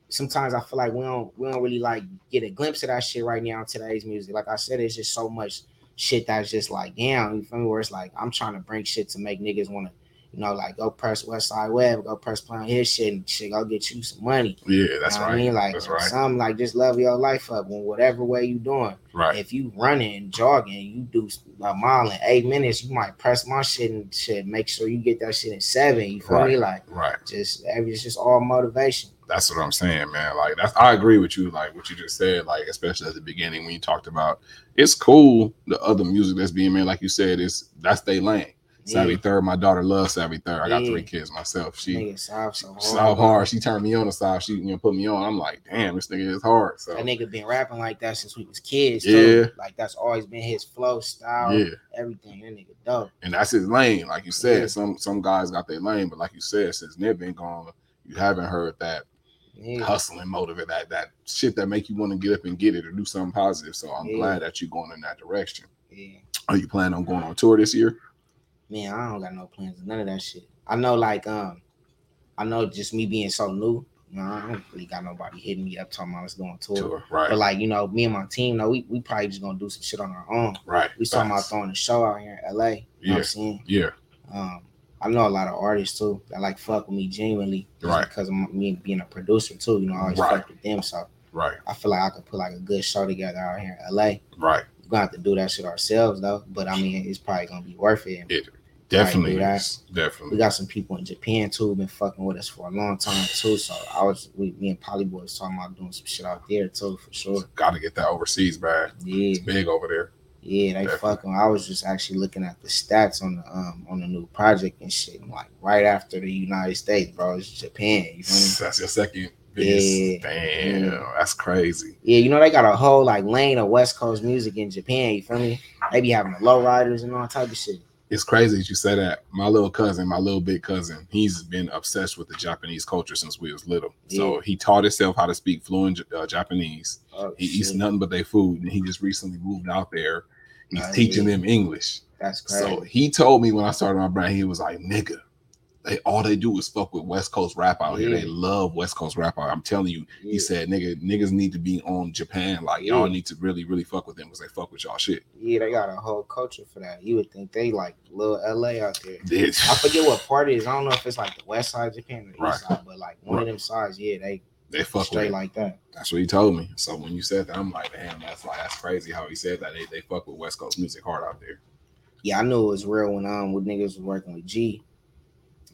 sometimes I feel like we don't we don't really like get a glimpse of that shit right now in today's music. Like I said, it's just so much shit that's just like damn, you feel me? Where it's like I'm trying to bring shit to make niggas want to, you know, like go press Westside Web, go press play on his shit and shit, go get you some money. Yeah, that's you know what right. I mean, like that's right. something like just level your life up in whatever way you doing. Right. If you running and jogging, you do a mile in eight minutes, you might press my shit and shit. Make sure you get that shit in seven. You feel me? Like Right. just every it's just all motivation. That's what I'm saying, man. Like that's I agree with you, like what you just said, like especially at the beginning when you talked about it's cool the other music that's being made, like you said, is that's they lane. Savvy Yeah. Third, my daughter loves Savvy Third. I got Yeah. three kids myself. She Nigga so hard. so hard. She turned me on the side. She you know put me on. I'm like, damn, this nigga is hard. So That nigga been rapping like that since we was kids. Yeah. Too. Like that's always been his flow, style, yeah, everything. That nigga dope. and that's his lane. Like you said, Yeah. some some guys got their lane, but like you said, since Nip been gone, you haven't heard that Yeah. hustling motive, that that shit that make you want to get up and get it or do something positive. So I'm Yeah. glad that you're going in that direction. yeah. Are you planning on going on tour this year? Man, I don't got no plans, none of that shit. I know, like, um, I know just me being so new, you know, I don't really got nobody hitting me up talking about let's go on tour. Tour, right? But like, you know, me and my team, no, we, we probably just gonna do some shit on our own. right. We talking about throwing a show out here in LA. You know Yeah. what I'm saying? Yeah, Um, I know a lot of artists too that like fuck with me genuinely, Right. Because of me being a producer too, you know, I always Right. fuck with them. So right, I feel like I could put like a good show together out here in LA. right. We're gonna have to do that shit ourselves though, but I mean, it's probably gonna be worth it. It definitely is. We got some people in Japan too, been fucking with us for a long time too. So I was, we, me and Polly Boy was talking about doing some shit out there too, for sure. Got to get that overseas man. Yeah, It's big over there. Yeah, they Definitely. fucking. I was just actually looking at the stats on the um on the new project and shit. and, Like right after the United States, bro, it's Japan. You feel me? That's your second biggest. Yeah. Damn, Yeah. that's crazy. Yeah, you know they got a whole like lane of West Coast music in Japan. You feel me? They be having the lowriders and all type of shit. It's crazy that you say that. My little cousin, my little big cousin, he's been obsessed with the Japanese culture since we was little. So he taught himself how to speak fluent uh, Japanese. Oh, He eats nothing but their food, and he just recently moved out there. He's Oh, teaching yeah. them English. That's crazy. So he told me when I started my brand, he was like, "Nigga, they all they do is fuck with West Coast rap out here. Yeah. They love West Coast rap out. I'm telling you." yeah. He said, "Nigga, niggas need to be on Japan. Like y'all Yeah. need to really, really fuck with them because they fuck with y'all shit." yeah, they got a whole culture for that. You would think they like little LA out there. It's- I forget what part it is. I don't know if it's like the west side of Japan or the Right. east side, but like one of them sides, yeah, they they fuck straight it. like that. That's what he told me. So when you said that, I'm like, damn, that's like that's crazy how he said that. They, they fuck with West Coast music hard out there. Yeah, I knew it was real when um with niggas was working with G,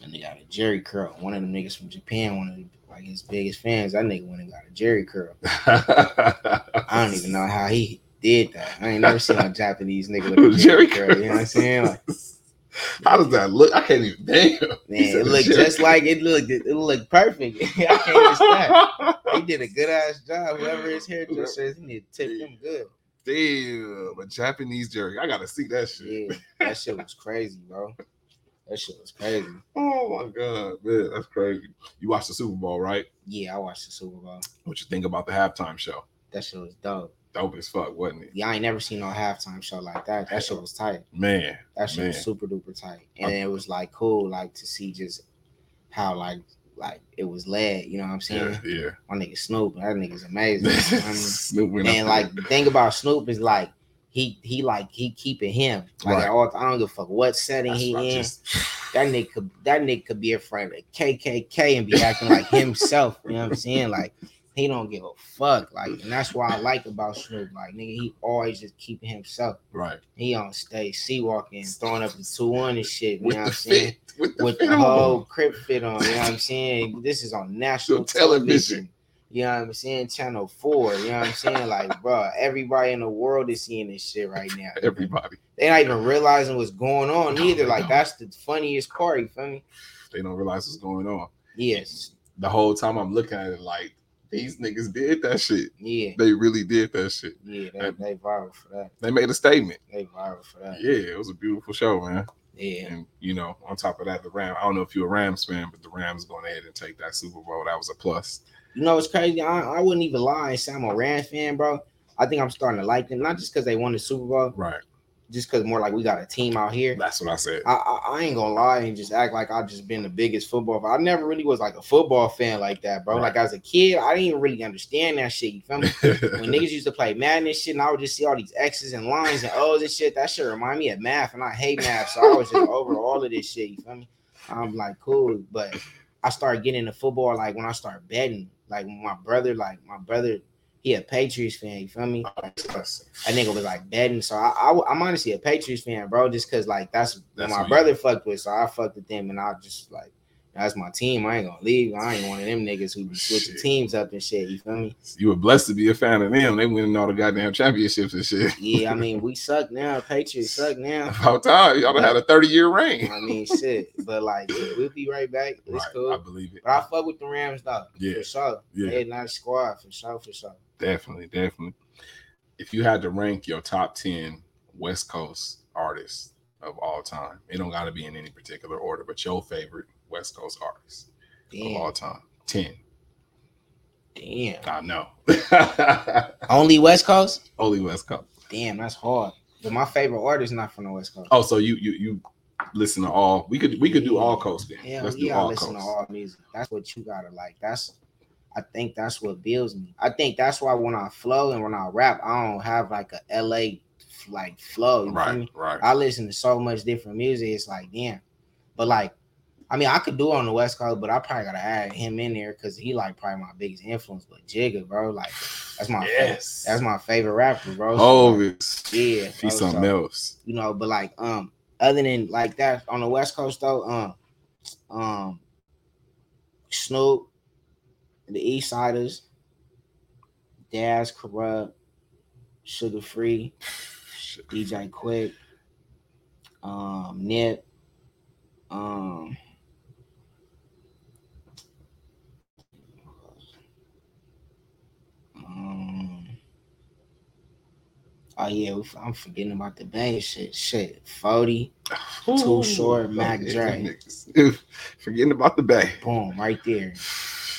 and they got a Jerry curl. One of them niggas from Japan, one of the, like his biggest fans. That nigga went and got a Jerry curl. I don't even know how he did that. I ain't never seen a Japanese nigga with a Jerry Jerry curl. You know what I'm saying? Like, How does that look? I can't even damn. man, it looked just like it looked. It looked perfect. I can't stop. He did a good ass job. Whoever his hairdresser is, he need to tip him good. Damn, a Japanese Jerry. I gotta see that shit. Yeah, that shit was crazy, bro. That shit was crazy. Oh my god, man, that's crazy. You watched the Super Bowl, right? Yeah, I watched the Super Bowl. What you think about the halftime show? That shit was dope. dope as fuck, wasn't it? Yeah, I ain't never seen no halftime show like that. That shit was tight. Man, That shit Man. was super duper tight. And it was like cool, like to see just how like like it was led. You know what I'm saying? yeah, yeah. My nigga Snoop, that nigga's amazing. you know I mean? Snoop and like the thing about Snoop is like he he like he keeping him like Right. all, I don't give a fuck what setting That's he in. just- That nigga could that nigga could be a friend of KKK and be acting like himself. You know what I'm saying? Like he don't give a fuck. Like and that's what I like about Snoop. Like nigga, he always just keeping himself. right He on stage, sea walking, throwing up the two one and shit. You with know what I'm saying? fit, with the with the on. whole crib fit on. You know what I'm saying? This is on national television. television. You know what I'm saying? Channel four. You know what I'm saying? Like, bro, everybody in the world is seeing this shit right now. Everybody, They not even realizing what's going on No, either. Like, don't. that's the funniest part. You feel me? they don't realize what's going on. Yes. The whole time I'm looking at it, like these niggas did that shit. Yeah. They really did that shit. Yeah. They, they viral for that. They made a statement. They viral for that. Yeah, it was a beautiful show, man. Yeah. And you know, on top of that, the Rams. I don't know if you're a Rams fan, but the Rams going ahead and take that Super Bowl. That was a plus. You know what's crazy? I, I wouldn't even lie and say I'm a Rams fan, bro. I think I'm starting to like them, not just because they won the Super Bowl, Right. just because more like we got a team out here. That's what I said. I, I, I ain't gonna lie and just act like I've just been the biggest football. fan. I never really was like a football fan like that, bro. Right. Like as a kid, I didn't even really understand that shit. You feel me? when niggas used to play Madden and shit, and I would just see all these X's and lines and O's and shit. That shit remind me of math, and I hate math, so I was just over all of this shit. You feel me? I'm like, cool, but I started getting into football like when I started betting. Like my brother, like my brother, he a Patriots fan. You feel me? Oh, that nigga was like betting, so I, I am honestly a Patriots fan, bro. Just cause like that's, That's what my brother fucked with, so I fucked with them, and I just like that's my team. I ain't gonna leave. I ain't one of them niggas who be switching teams up and shit. You feel me? you were blessed to be a fan of them. They winning all the goddamn championships and shit. Yeah, I mean we suck now. Patriots suck now. About time. Y'all done had a 30 year reign. I mean shit, but like we'll be right back. It's Right. I believe it. But I fuck with the Rams though. Yeah. for sure. Yeah. They a nice squad for sure, for sure. Definitely, definitely. If you had to rank your top 10 West Coast artists of all time, it don't got to be in any particular order, but your favorite West Coast artists of all time. 10. damn. I know. Only West Coast? Only West Coast. Damn, that's hard. But my favorite artist is not from the West Coast. Oh, so you you you listen to all we could we could do all coast then. Hell Let's do yeah, I all listen coast. to all music. That's what you gotta like. That's I think that's what builds me. I think that's why when I flow and when I rap, I don't have like a LA like flow. Right, right. I listen to so much different music. It's like damn. But like, I mean, I could do it on the West Coast, but I probably gotta add him in there because he like probably my biggest influence. But Jigga, bro, like that's my yes. that's my favorite rapper, bro. So, Oh, like, it's yeah, bro, he's something so- else. you know, but like um other than like that on the West Coast though, um um Snoop, the Eastsidaz, Daz Kurupt, Suga Free, DJ Quik, um Nip, um um, Oh yeah, I'm forgetting about the bang shit. Shit, forty, Too Short, Mac Dre. Forgetting about the bay. boom, right there.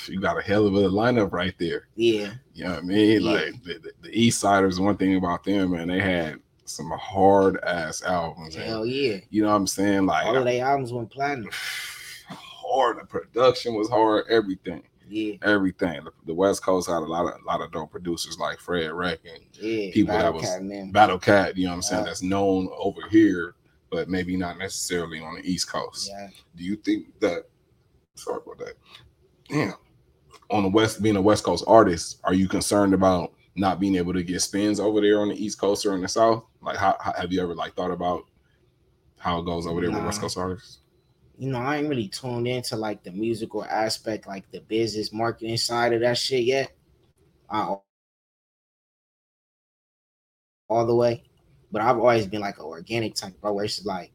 You got a hell of a lineup right there. Yeah, You know what I mean? Yeah. Like the, the, the Eastsidaz, one thing about them, man, they had some hard ass albums. hell yeah. you know what I'm saying? Like All of their albums went platinum. hard. The production was hard. Everything, Yeah, everything. The, the West Coast had a lot of a lot of dope producers like Fred Wreck and yeah. People that was Cat, man. Battle Cat. You know what I'm saying? Yeah. That's known over here, but maybe not necessarily on the East Coast. Yeah. Do you think that? Sorry about that. Damn. On the West, being a West Coast artist, are you concerned about not being able to get spins over there on the East Coast or in the South? Like, how, how have you ever like thought about how it goes over there with Nah. West Coast artists? You know, I ain't really tuned into like the musical aspect, like the business marketing side of that shit yet. Uh, all the way. But I've always been like an organic type, bro, where it's like,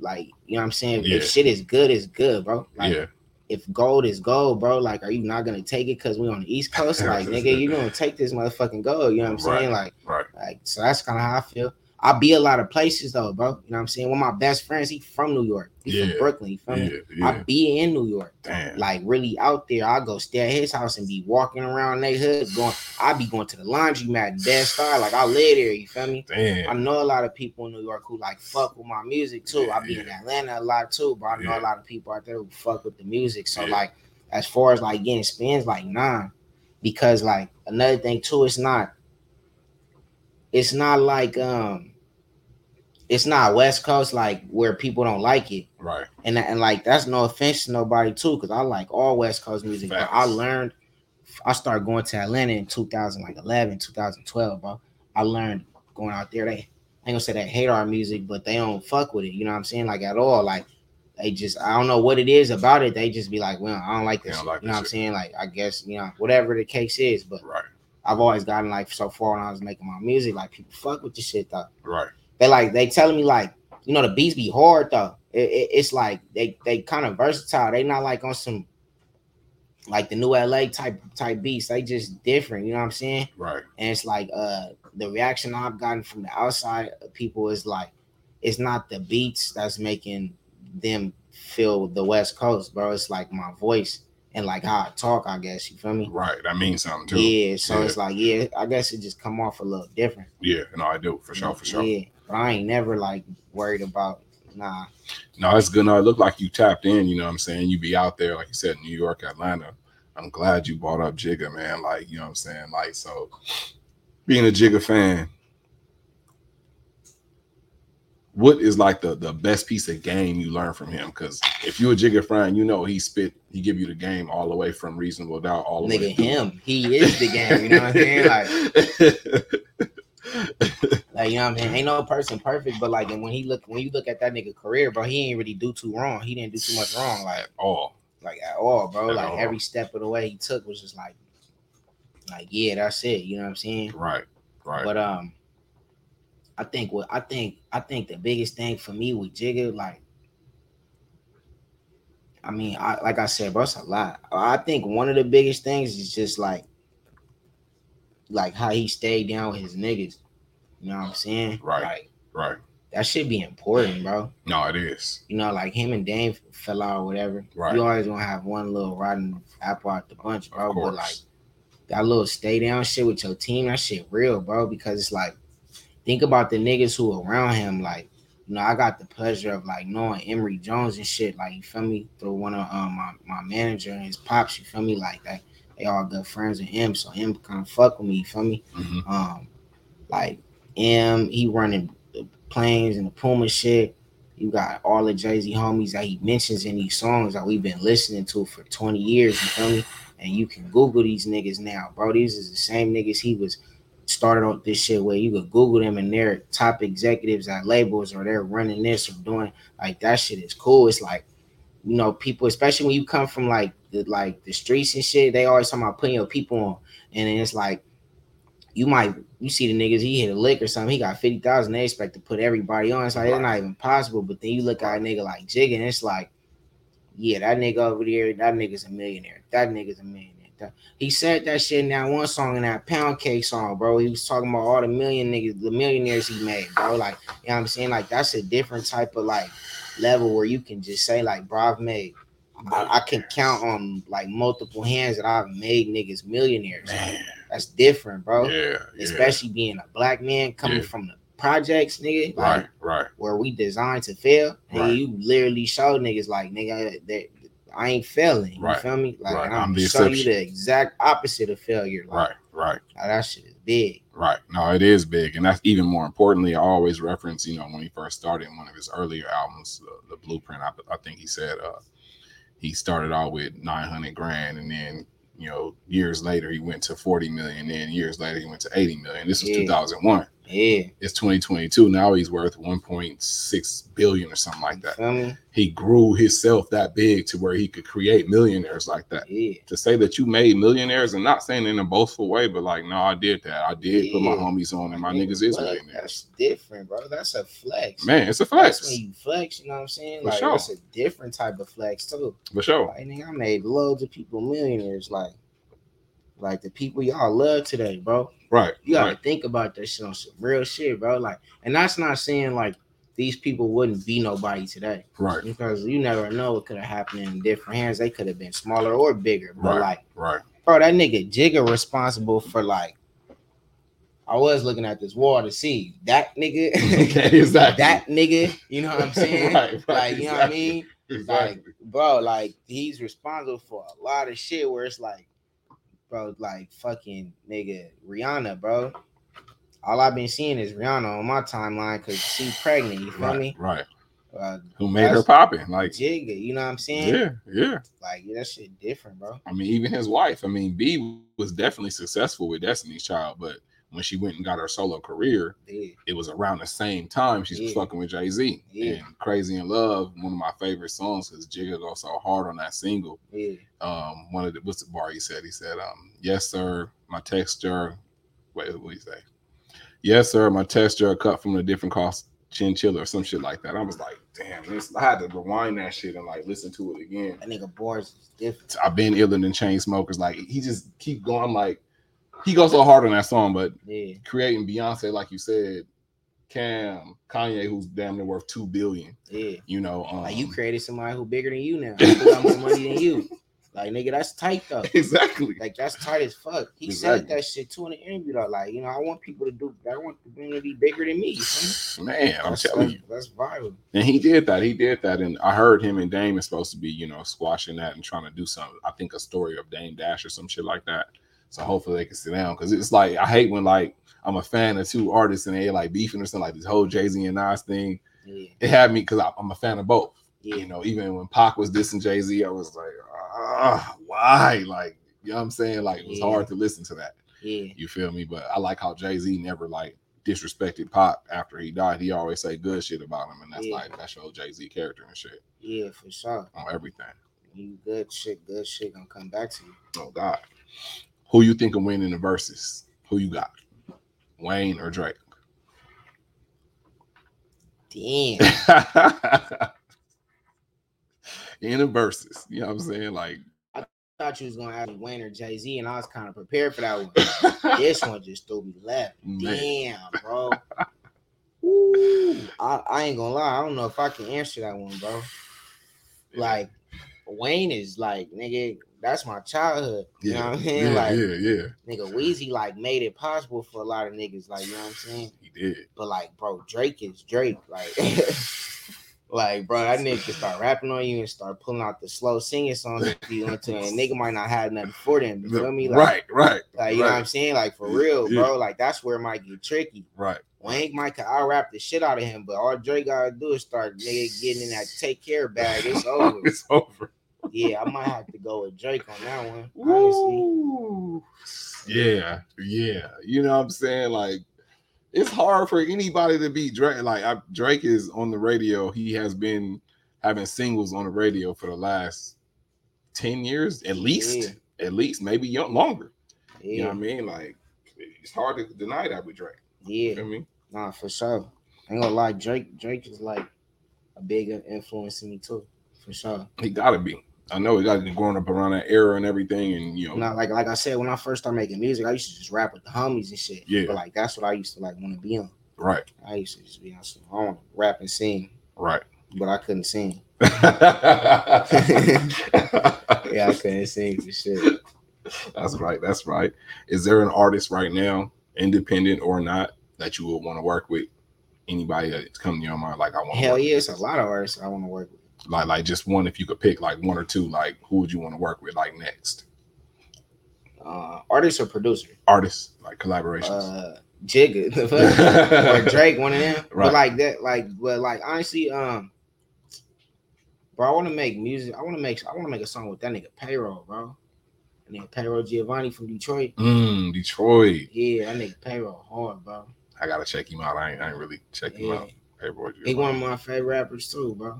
like, you know what I'm saying? Yeah. If shit is good, it's good, bro. Like, yeah, if gold is gold, bro, like, are you not gonna take it because we on the East Coast? Like, nigga, you gonna take this motherfucking gold. You know what I'm saying? Like, right. like, so that's kind of how I feel. I be a lot of places though, bro. You know what I'm saying? One of my best friends, he from New York. He Yeah. from Brooklyn. You feel Yeah, yeah. I be in New York. Damn. Like really out there. I go stay at his house and be walking around neighborhood going. I be going to the laundromat, Dead Star. Like I live there. You feel me? I know a lot of people in New York who like fuck with my music too. I be in Atlanta a lot too, but I know a lot of people out there who fuck with the music. So like, as far as like getting spins, like nah, because like another thing too, it's not, it's not like um, it's not West Coast like where people don't like it, Right. and and like that's no offense to nobody too, because I like all West Coast music. But I learned, I started going to Atlanta in 2011, 2012, bro. I learned going out there. They I ain't gonna say they hate our music, but they don't fuck with it. You know what I'm saying? Like at all. Like they just I don't know what it is about it. They just be like, well, I don't like this. don't like you know what I'm saying? Like I guess you know whatever the case is, but Right. I've always gotten like so far when I was making my music, like people fuck with this shit though. Right. They like they telling me like you know the beats be hard though. It, it- it's like they they kind of versatile. They not like on some like the new LA type type beats. They just different. You know what I'm saying? Right. and it's like uh the reaction I've gotten from the outside people is like it's not the beats that's making them feel the West Coast, bro. It's like my voice and like how I talk, I guess. You feel me? Right. That means something too. Yeah, so Yeah. it's like, yeah, I guess it just come off a little different. Yeah. No, I do for sure. For sure. Yeah. But I ain't never like worried about nah. No, it's good. No, it looked like you tapped in. You know what I'm saying? You be out there, like you said, New York, Atlanta. I'm glad you brought up Jigga, man. Like, you know what I'm saying? Like, so being a Jigga fan, what is like the the best piece of game you learn from him? Because if you're a Jigga fan, you know he spit, he give you the game all the way from reasonable doubt all the way. Nigga, through. him. He is the game. You know what I'm saying? Like Like you know what I'm saying? Ain't no person perfect, but like and when he look when you look at that nigga career, bro, he ain't really do too wrong. He didn't do too much wrong, like all. like at all, bro. At like all. every step of the way he took was just like, like yeah, that's it. You know what I'm saying? Right. Right. But um, I think what I think I think the biggest thing for me with Jigga, like, I mean, I like I said, bro, it's a lot. I think one of the biggest things is just like, like how he stayed down with his niggas. You know what I'm saying? Right. Like right. that should be important, bro. No, it is. You know, like him and Dame fell out or whatever. Right. You always gonna have one little rotten apple out the bunch, bro. Of But like that little stay down shit with your team, that shit real, bro. Because it's like, think about the niggas who around him. Like, you know, I got the pleasure of like knowing Emory Jones and shit. Like, you feel me? Through one of um my, my manager and his pops. You feel me? Like that. They all good friends with him, so him kind of fuck with me. You feel me? Mhm. Um, like M, he running the planes and the Puma shit. You got all the Jay Z homies that he mentions in these songs that we've been listening to for 20 years. You feel me? And you can Google these niggas now, bro. These is the same niggas he was started on this shit where you could Google them and they're top executives at labels or they're running this or doing like that shit is cool. It's like, you know, people, especially when you come from like the like the streets and shit, they always talking about putting your people on. And then it's like you might you see the niggas he hit a lick or something, he got fifty thousand, they expect to put everybody on. It's like it's not even possible. But then you look at a nigga like Jig and it's like, yeah, that nigga over there, that nigga's a millionaire. That nigga's a millionaire. That- he said that shit in that one song in that pound cake song, bro. He was talking about all the million niggas, the millionaires he made, bro. Like, you know what I'm saying? Like, that's a different type of like level where you can just say, like, bro, I've made I, I can count on like multiple hands that I've made niggas millionaires. Man. that's different, bro. Yeah. yeah. Especially being a black man coming Yeah. from the projects, nigga. Like, Right. Right. where we designed to fail, and Right. you literally show niggas like nigga that I ain't failing. You Right. feel me? Like Right. I'm I'm the show you the exact opposite of failure. Like, Right. Right. like, that shit is big. Right. No, it is big. And that's even more importantly, I always reference, you know, when he first started in one of his earlier albums, the, the Blueprint, I, I think he said uh he started out with 900 grand and then, you know, years later he went to 40 million. Then years later he went to 80 million. This was Yeah. 2001. Yeah. It's 2022. Now he's worth 1.6 billion or something like that. He grew himself that big to where he could create millionaires like that. Yeah. to say that you made millionaires and not saying in a boastful way, but like, no, I did that. I did put my homies on and my Nigga, niggas is millionaires. That's different, bro. That's a flex. Man, it's a That's flex. when you flex, you know what I'm saying? For Like sure. that's a different type of flex too. For sure. Like nigga, I made loads of people millionaires. Like Like the people y'all love today, bro. Right. You gotta right. think about that shit on some real shit, bro. Like, and that's not saying like these people wouldn't be nobody today Right. because you never know what could have happened in different hands. They could have been smaller or bigger, but Right. like, Right. bro, that nigga Jigga responsible for like. I was looking at this wall to see that nigga, Okay, exactly. that nigga. You know what I'm saying? right, right, Like, you know what I mean? Exactly. Like, bro, like he's responsible for a lot of shit where it's like, bro, like fucking nigga Rihanna, bro. All I've been seeing is Rihanna on my timeline because she's pregnant. You feel right, me? right. Uh, Who made her popping? Like, Jigga, you know what I'm saying? yeah, yeah. Like yeah, that shit different, bro. I mean, even his wife. I mean, B was definitely successful with Destiny's Child, but when she went and got her solo career, Yeah, it was around the same time she was Yeah. fucking with Jay Z. Yeah. And Crazy in Love, one of my favorite songs, because Jigga goes so hard on that single. yeah, Um, one of the what's the bar he said? He said, um, yes, sir, my texture. Wait, what did he say? Yes, sir, my texture cut from a different cost chinchilla or some shit like that. I was like, damn, this, I had to rewind that shit and like listen to it again. that nigga bars is different. I've been iller than chain smokers. Like he just keep going. I'm like, he goes so hard on that song, but Yeah, creating Beyonce, like you said, Cam, Kanye, who's damn near worth two billion. yeah. You know, um, Like you created somebody who bigger than you now. Got more money than you. Like nigga, that's tight though. exactly. Like that's tight as fuck. He said that shit too in the interview though. Like, you know, I want people to do I want them to be bigger than me. you feel me? Man, I'm That's, telling you. that's, that's viral. And he did that. He did that. And I heard him and Dame is supposed to be, you know, squashing that and trying to do something. I think a story of Dame Dash or some shit like that. So hopefully they can sit down. Cause it's like I hate when like I'm a fan of two artists and they like beefing or something like this whole Jay-Z and Nas thing. Yeah, It had me because I'm a fan of both. yeah, You know, even when Pac was dissing Jay-Z, I was like, ah, why? Like, you know what I'm saying? Like it was Yeah. hard to listen to that. yeah, You feel me? But I like how Jay-Z never like disrespected Pac after he died. He always say good shit about him. And that's Yeah. like that's your Jay-Z character and shit yeah, for sure. on everything. You good shit, good shit gonna come back to you. Oh God. Who you think of winning the verses? Who you got? Wayne or Drake? Damn. In the verses. You know what I'm saying? Like I thought you was gonna have Wayne or Jay Z, and I was kind of prepared for that one. this one just threw me left. Damn, bro. Ooh, I, I ain't gonna lie. I don't know if I can answer that one, bro. Like Wayne is like nigga. That's my childhood. You know what I'm saying? Yeah, like yeah, yeah. nigga, Weezy like made it possible for a lot of niggas. Like you know what I'm saying? He did. But like, bro, Drake is Drake. Like, like, bro, that nigga can start rapping on you and start pulling out the slow singing songs if you want to, and nigga might not have nothing for them. You feel me? Like, right, right, like you know what I'm saying? Like for real, Yeah. bro. Like that's where it might get tricky. right. Might could out rap the shit out of him, but all Drake gotta do is start nigga getting in that take care bag. It's over. it's over. yeah, I might have to go with Drake on that one. Honestly. Yeah, yeah. You know what I'm saying? Like, it's hard for anybody to beat Drake. Like, I, Drake is on the radio. He has been having singles on the radio for the last 10 years, at least. At least, maybe young, longer. You know Yeah, what I mean? Like, it's hard to deny that with Drake. You yeah. I me? Nah, for sure. I ain't gonna lie, Drake, Drake is like a big influence in me too, for sure. He gotta be. I know he got to be growing up around that era and everything, and you know, Not like like I said, when I first started making music, I used to just rap with the homies and shit. Yeah. But like that's what I used to like want to be on. right, I used to just be on some I want rap and sing, right. but I couldn't sing. yeah, Yeah, I couldn't sing for shit. That's right. That's right. Is there an artist right now, independent or not, that you would want to work with? Anybody that's coming to your mind, like I want. Hell yeah, it's a lot of artists I want to work with. Like, like just one. If you could pick, like one or two, like who would you want to work with, like next? Uh, artists or producer? Artists, like collaborations. Uh, Jigga, the fuck? or Drake, one of them. Right. But like that, like, but like honestly, um, bro, I want to make music. I want to make. I want to make a song with that nigga Payroll, bro. And then Payroll Giovanni from Detroit. Mm, Detroit. Yeah, I nigga Payroll hard, bro. I gotta check him out. I ain't, I ain't really check him Yeah. out. Hey, boy, He one of my favorite rappers too, bro.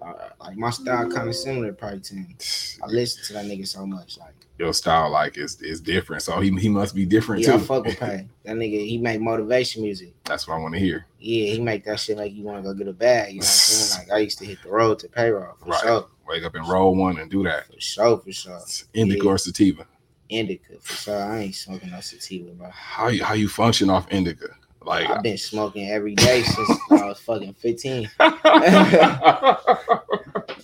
Uh, like my style kind of similar probably to him. I listen to that nigga so much. Like, your style like is is different. So he he must be different yeah, I too. fuck with Pay. That nigga, he make motivation music. That's what I want to hear. Yeah, he make that shit make you want to go get a bag. You know what I'm saying? Like I used to hit the road to payroll for Right. sure, Wake up and roll one and do that. for sure, for sure. Indica Yeah. or sativa. Indica for sure. I ain't smoking no sativa, bro. How you how you function off indica? Like I've been smoking every day since I was fucking 15.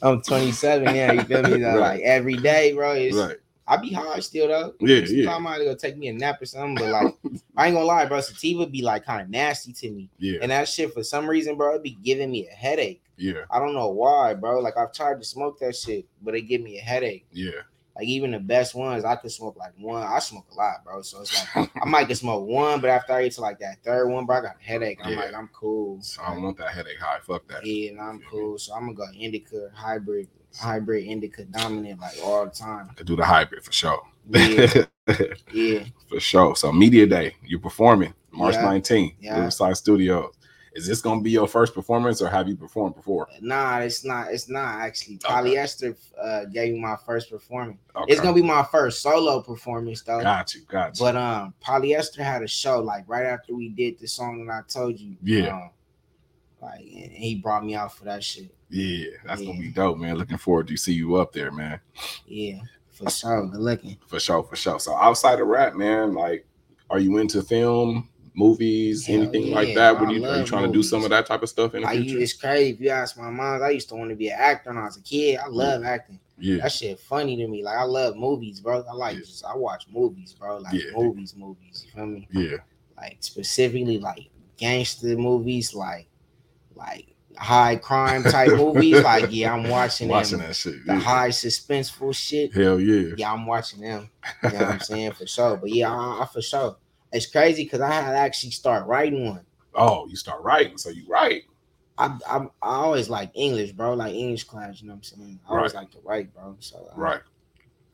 I'm 27 now. You feel me? Though? Right. Like every day, bro. It's, right. I be hard still though. Yeah, Sometimes yeah, I might go take me a nap or something, but like I ain't gonna lie, bro. Sativa be like kind of nasty to me, yeah, and that shit for some reason, bro, it be giving me a headache. yeah, I don't know why, bro. Like I've tried to smoke that shit, but it give me a headache. yeah. Like even the best ones, I could smoke like one. I smoke a lot, bro. So it's like I might can smoke one, but after I get to like that third one, bro, I got a headache. I'm Yeah. like, I'm cool. So I don't want that headache high. Fuck that. Yeah, and I'm cool. So I'm gonna go indica hybrid, hybrid indica dominant like all the time. Could do the hybrid for sure. Yeah, yeah. for sure. So media day, you're performing March Yeah. 19th, Yeah. Riverside Studios. Is this gonna be your first performance or have you performed before? Nah, it's not. It's not actually. Okay. Polyester uh, gave me my first performance. Okay. It's gonna be my first solo performance though. got you, got you. But um, Polyester had a show like right after we did the song that I told you. Yeah. Um, like and he brought me out for that shit. yeah, that's gonna be dope, man. Looking forward to see you up there, man. Yeah, for sure. Good looking. For sure, for sure. So outside of rap, man, like, are you into film, movies, Hell anything yeah, like that? are you, are you trying to do some of that type of stuff in the I future? it's crazy. If you ask my mom, I used to want to be an actor when I was a kid. I love acting. yeah, That shit funny to me. Like I love movies, bro. I like Yeah. just I watch movies, bro. Like Yeah. movies, movies. You feel me? yeah, Like specifically like gangster movies, like like high crime type movies. Like yeah, I'm watching, watching them. that shit. The yeah. high suspenseful shit. Hell yeah. Yeah, I'm watching them. You know what I'm saying for sure. But yeah, I, I for sure. It's crazy because I had to actually start writing one. Oh, you start writing, so you write. I, I I always like English, bro. Like English class, you know what I'm saying? I always like to write, bro. So uh, Right.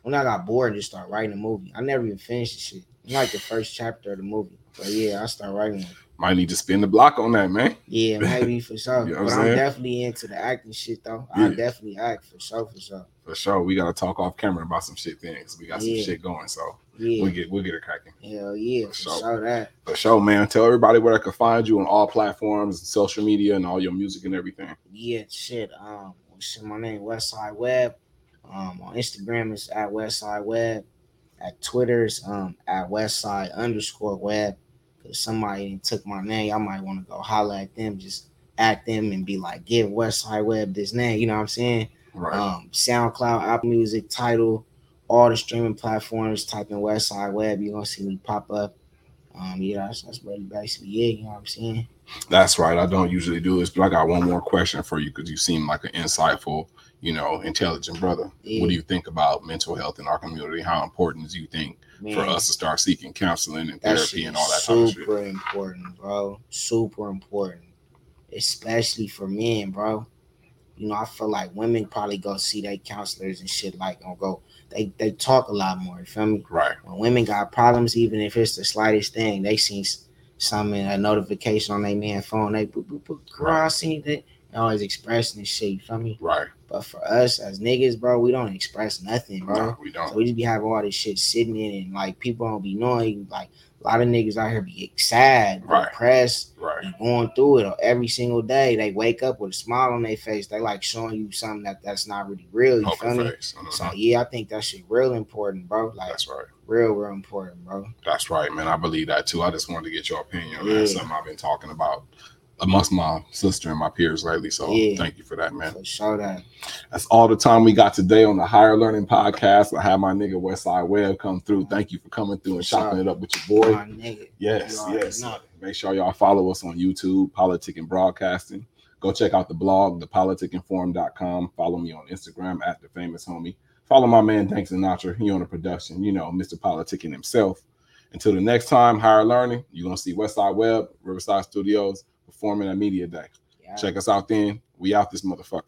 when I got bored, just start writing a movie. I never even finished the shit. I'm like the first chapter of the movie. But yeah, I start writing one. Might need to spin the block on that, man. Yeah, maybe for sure. You know but I'm I'm definitely into the acting shit though. I definitely act for sure, for sure. For sure. We gotta talk off camera about some shit things. We got some Yeah. shit going. So Yeah. we'll get we'll get it cracking. Hell yeah, for sure. sure that. For sure, man. Tell everybody where I can find you on all platforms, social media, and all your music and everything. Yeah, shit. Um, shit, my name Westside Web. Um, on Instagram it's at Westside Web. At Twitter's um at Westside underscore Web. Cause somebody took my name, I might want to go holler at them, just at them and be like, give Westside Web this name. You know what I'm saying? Right. Um, SoundCloud, Apple Music, Tidal, all the streaming platforms. Type in Westside Web, you're gonna see me pop up. Um, yeah, that's, that's really basically it. You know what I'm saying? That's right. I don't usually do this, but I got one more question for you because you seem like an insightful, you know, intelligent brother. Yeah. What do you think about mental health in our community? How important do you think Man, for us to start seeking counseling and therapy and all that type of shit? super important, bro. Super important, especially for men, bro. You know, I feel like women probably go see their counselors and shit like or go. They they talk a lot more. You feel me? Right. When women got problems, even if it's the slightest thing, they see something a notification on their man phone. They boop, boop, boop, girl, I seen that. They always expressing this shit. You feel me? Right. But for us as niggas, bro, we don't express nothing, bro. No, we don't. we just be having all this shit sitting in and like people don't be knowing. Like a lot of niggas out here be sad, Right. depressed, Right. going through it every single day. They wake up with a smile on their face. They like showing you something that that's not really real. You feel me? Mhm. So yeah, I think that shit real important, bro. Like That's right. real, real important, bro. That's right, man. I believe that too. I just wanted to get your opinion. Yeah. Something I've been talking about amongst my sister and my peers lately. So Yeah. thank you for that, man. For sure that. That's all the time we got today on the Higher Learning Podcast. I have my nigga Westside Web come through. Thank you for coming through and For sure. chopping it up with your boy. Yes, You yes. know. Make sure y'all follow us on YouTube, Politic and Broadcasting. Go check out the blog, thepoliticinform.com. Follow me on Instagram at the famous homie. Follow my man Dank Sinatra. He on the production, you know, Mr. Politicking himself. Until the next time, higher learning, you're gonna see Westside Web, Riverside Studios performing at Media Day. Yeah. Check us out then. We out this motherfucker.